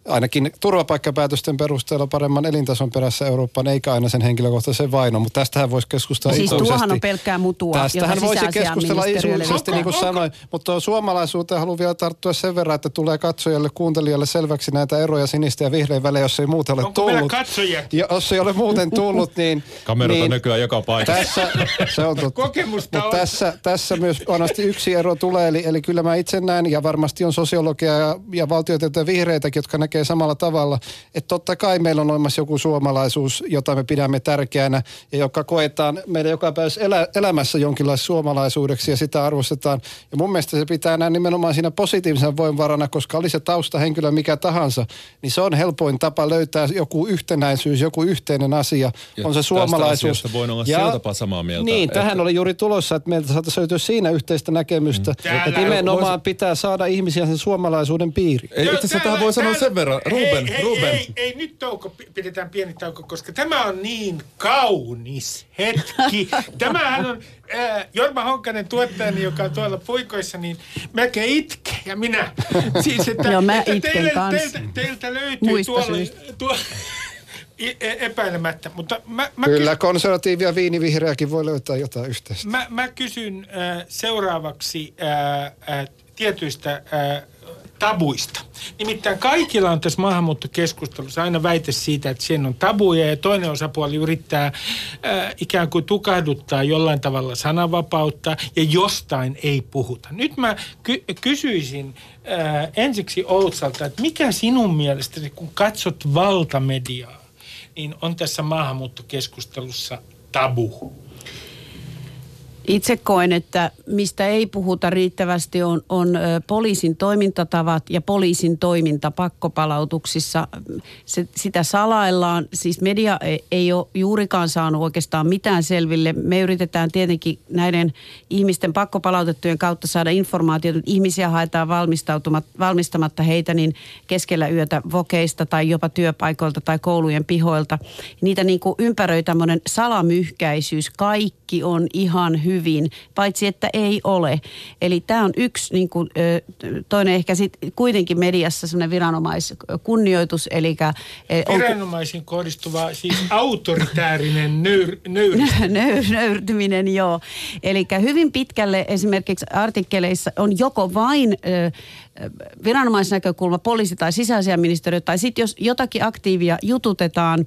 ainakin turvapaikkapäätösten perusteella paremman elintason perässä Eurooppaan, eikä aina sen henkilökohtaisen vainon. Mutta tästähän voisi keskustella Siis ikuisesti. tuohan on pelkkää mutua, Tästähän voisi keskustella isuisesti, niin kuin sanoin. Mutta suomalaisuuteen haluan vielä tarttua sen verran, että tulee katsojalle, kuuntelijalle selväksi näitä eroja sinistä ja vihreän välillä, jos ei muuta ole Onko tullut. Ja jos ei ole muuten tullut, niin... Kamerat on niin nykyään joka paikassa. tässä, se on totta. Kokemusta Mutta on. tässä, tässä myös varmasti yksi ero tulee, eli, eli kyllä mä itse näen, ja varmasti on sosiologia ja, ja valtiotieteen vihreitäkin, jotka näkee samalla tavalla, että totta kai meillä on olemassa joku suomalaisuus, jota me pidämme tärkeänä, ja joka koetaan meidän jokapäiväisessä elä, elämässä jonkinlaisessa suomalaisuudeksi, ja sitä arvostetaan. Ja mun mielestä se pitää nähdä nimenomaan siinä positiivisen voimavarana, koska oli se taustahenkilö mikä tahansa, niin se on helpoin tapa löytää joku yhtenäisyys, joku yhteinen asia, Ja on se tästä suomalaisuus. asiasta voin olla sillä tapaa samaa mieltä, Niin, että- tähän oli juuri tulossa, että meiltä saataisiin löytyä siinä yhteistä näkemystä. Täällä Että nimenomaan voisi- pitää saada ihmisiä sen suomalaisuuden piiriin. Itse asiassa tähän voi sanoa sen verran, verran. Ruben, ei, ei, Ruben. Ei, ei, nyt tauko, pidetään pieni tauko, koska tämä on niin kaunis hetki. Tämähän on äh, Jorma Honkanen tuottajani, joka on tuolla puikoissa, niin melkein itke ja minä. Siis, että, Joo, mä että itken teille, kanssa. teiltä, teiltä löytyy Muista tuolla, e- epäilemättä, mutta mä, mä Kyllä konservatiivi ja viinivihreäkin voi löytää jotain yhteistä. Mä, mä kysyn äh, seuraavaksi äh, äh, tietyistä äh, tabuista. Nimittäin kaikilla on tässä maahanmuuttokeskustelussa aina väite siitä, että siinä on tabuja ja toinen osapuoli yrittää äh, ikään kuin tukahduttaa jollain tavalla sananvapautta ja jostain ei puhuta. Nyt mä ky- kysyisin äh, ensiksi Outsalta, että mikä sinun mielestäsi, kun katsot valtamediaa, niin on tässä maahanmuuttokeskustelussa tabu? Itse koen, että mistä ei puhuta riittävästi on, on poliisin toimintatavat ja poliisin toiminta pakkopalautuksissa. Se, sitä salaillaan, siis media ei, ei ole juurikaan saanut oikeastaan mitään selville. Me yritetään tietenkin näiden ihmisten pakkopalautettujen kautta saada informaatiota, ihmisiä haetaan valmistamatta heitä niin keskellä yötä vokeista tai jopa työpaikoilta tai koulujen pihoilta. Niitä niin kuin ympäröi tämmöinen salamyhkäisyys. Kaikki on ihan hyvin, paitsi että ei ole. Eli tämä on yksi, niin kuin, toinen ehkä sit kuitenkin mediassa semmoinen viranomaiskunnioitus, eli Viranomaisiin kohdistuva siis autoritäärinen nöyr, nöyr, Nöyr, nöyrtyminen, joo. Eli hyvin pitkälle esimerkiksi artikkeleissa on joko vain ö, viranomaisnäkökulma, poliisi tai sisäasiaministeriö, tai sitten jos jotakin aktiivia jututetaan,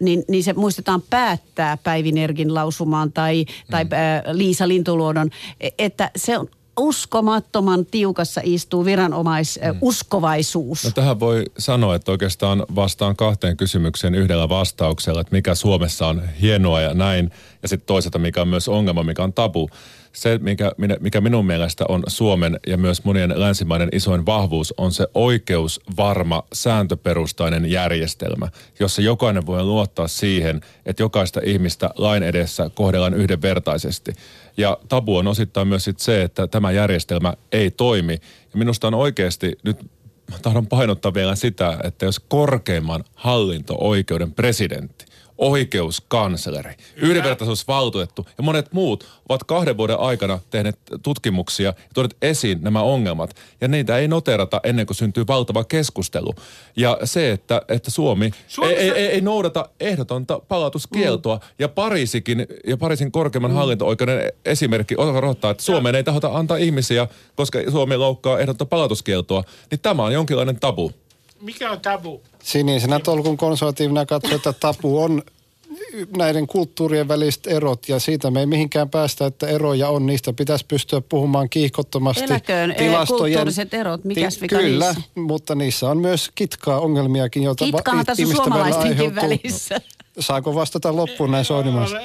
niin, niin se muistetaan päättää Päivi Nergin lausumaan tai, tai ö, Liisa Lintuluodon, e- että se on uskomattoman tiukassa istuu viranomais-uskovaisuus. No tähän voi sanoa, että oikeastaan vastaan kahteen kysymykseen yhdellä vastauksella, että mikä Suomessa on hienoa ja näin, ja sitten toisaalta mikä on myös ongelma, mikä on tabu. Se, mikä, mikä minun mielestä on Suomen ja myös monien länsimaiden isoin vahvuus, on se oikeusvarma, sääntöperustainen järjestelmä, jossa jokainen voi luottaa siihen, että jokaista ihmistä lain edessä kohdellaan yhdenvertaisesti. Ja tabu on osittain myös sit se, että tämä järjestelmä ei toimi. Ja minusta on oikeasti nyt tahdon painottaa vielä sitä, että jos korkeimman hallinto-oikeuden presidentti, oikeuskansleri, yhdenvertaisuusvaltuutettu ja monet muut ovat kahden vuoden aikana tehneet tutkimuksia ja tuoneet esiin nämä ongelmat. Ja niitä ei noterata ennen kuin syntyy valtava keskustelu. Ja se, että, että Suomi ei, Suomessa- ei, ei, ei noudata ehdotonta palautuskieltoa. Mm. Ja Pariisikin ja Pariisin korkeimman mm. hallinto-oikeuden esimerkki osoittaa, että Suomeen ei tahota antaa ihmisiä, koska Suomi loukkaa ehdotonta palautuskieltoa. Niin tämä on jonkinlainen tabu. Mikä on tabu? Sinisenä tolkun konservatiivina katsoo, että tapu on näiden kulttuurien väliset erot ja siitä me ei mihinkään päästä, että eroja on. Niistä pitäisi pystyä puhumaan kiihkottomasti. Eläköön, eh, kulttuuriset erot, mikäs vika Kyllä, niissä? mutta niissä on myös kitkaa ongelmiakin, joita va- Kitkaahan tässä suomalaistenkin välissä. Saako vastata loppuun näin soinimassa?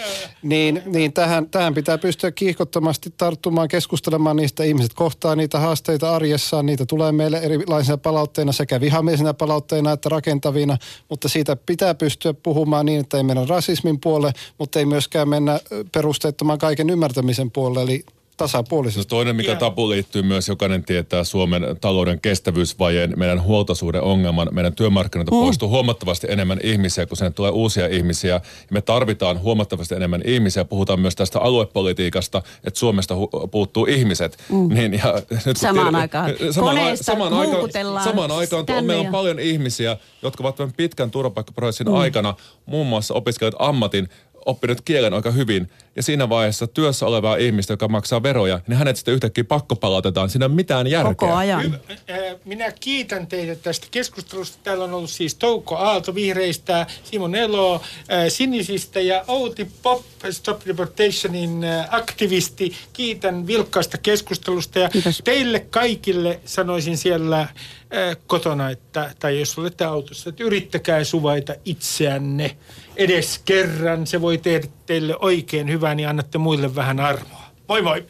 Niin, niin tähän, tähän pitää pystyä kiihkottomasti tarttumaan, keskustelemaan niistä. Ihmiset kohtaa niitä haasteita arjessaan. Niitä tulee meille erilaisina palautteina, sekä vihamiesinä palautteina että rakentavina. Mutta siitä pitää pystyä puhumaan niin, että ei mennä rasismin puolelle, mutta ei myöskään mennä perusteettoman kaiken ymmärtämisen puolelle. Eli tasapuolisesti. Se toinen, mikä Joo. tabu liittyy myös, jokainen tietää Suomen talouden kestävyysvajeen, meidän huoltosuhden ongelman, meidän työmarkkinoilta Mm. poistuu huomattavasti enemmän ihmisiä, kun sinne tulee uusia ihmisiä. Ja me tarvitaan huomattavasti enemmän ihmisiä. Puhutaan myös tästä aluepolitiikasta, että Suomesta hu- puuttuu ihmiset. Niin, ja nyt Mm. Samaan tiedä- aikaan. Samaan, samaan aikaan, samaan aikaan tänne meillä on paljon ihmisiä, jotka ovat tämän pitkän turvapaikkaprosessin mm. aikana muun muassa opiskelleet ammatin, oppinut kielen aika hyvin, ja siinä vaiheessa työssä olevaa ihmistä, joka maksaa veroja, niin hänet sitten yhtäkkiä pakkopalautetaan. Siinä ei ole mitään järkeä. Koko ajan. Minä kiitän teitä tästä keskustelusta. Täällä on ollut siis Toukko Aalto vihreistä, Simon Elo sinisistä ja Outi Pop, Stop Deportationin aktivisti. Kiitän vilkkaasta keskustelusta ja Kiitos. teille kaikille sanoisin siellä kotona, että, tai jos olette autossa, että yrittäkää suvaita itseänne edes kerran. Se voi tehdä teille oikein hyvää, niin annatte muille vähän armoa. Moi moi!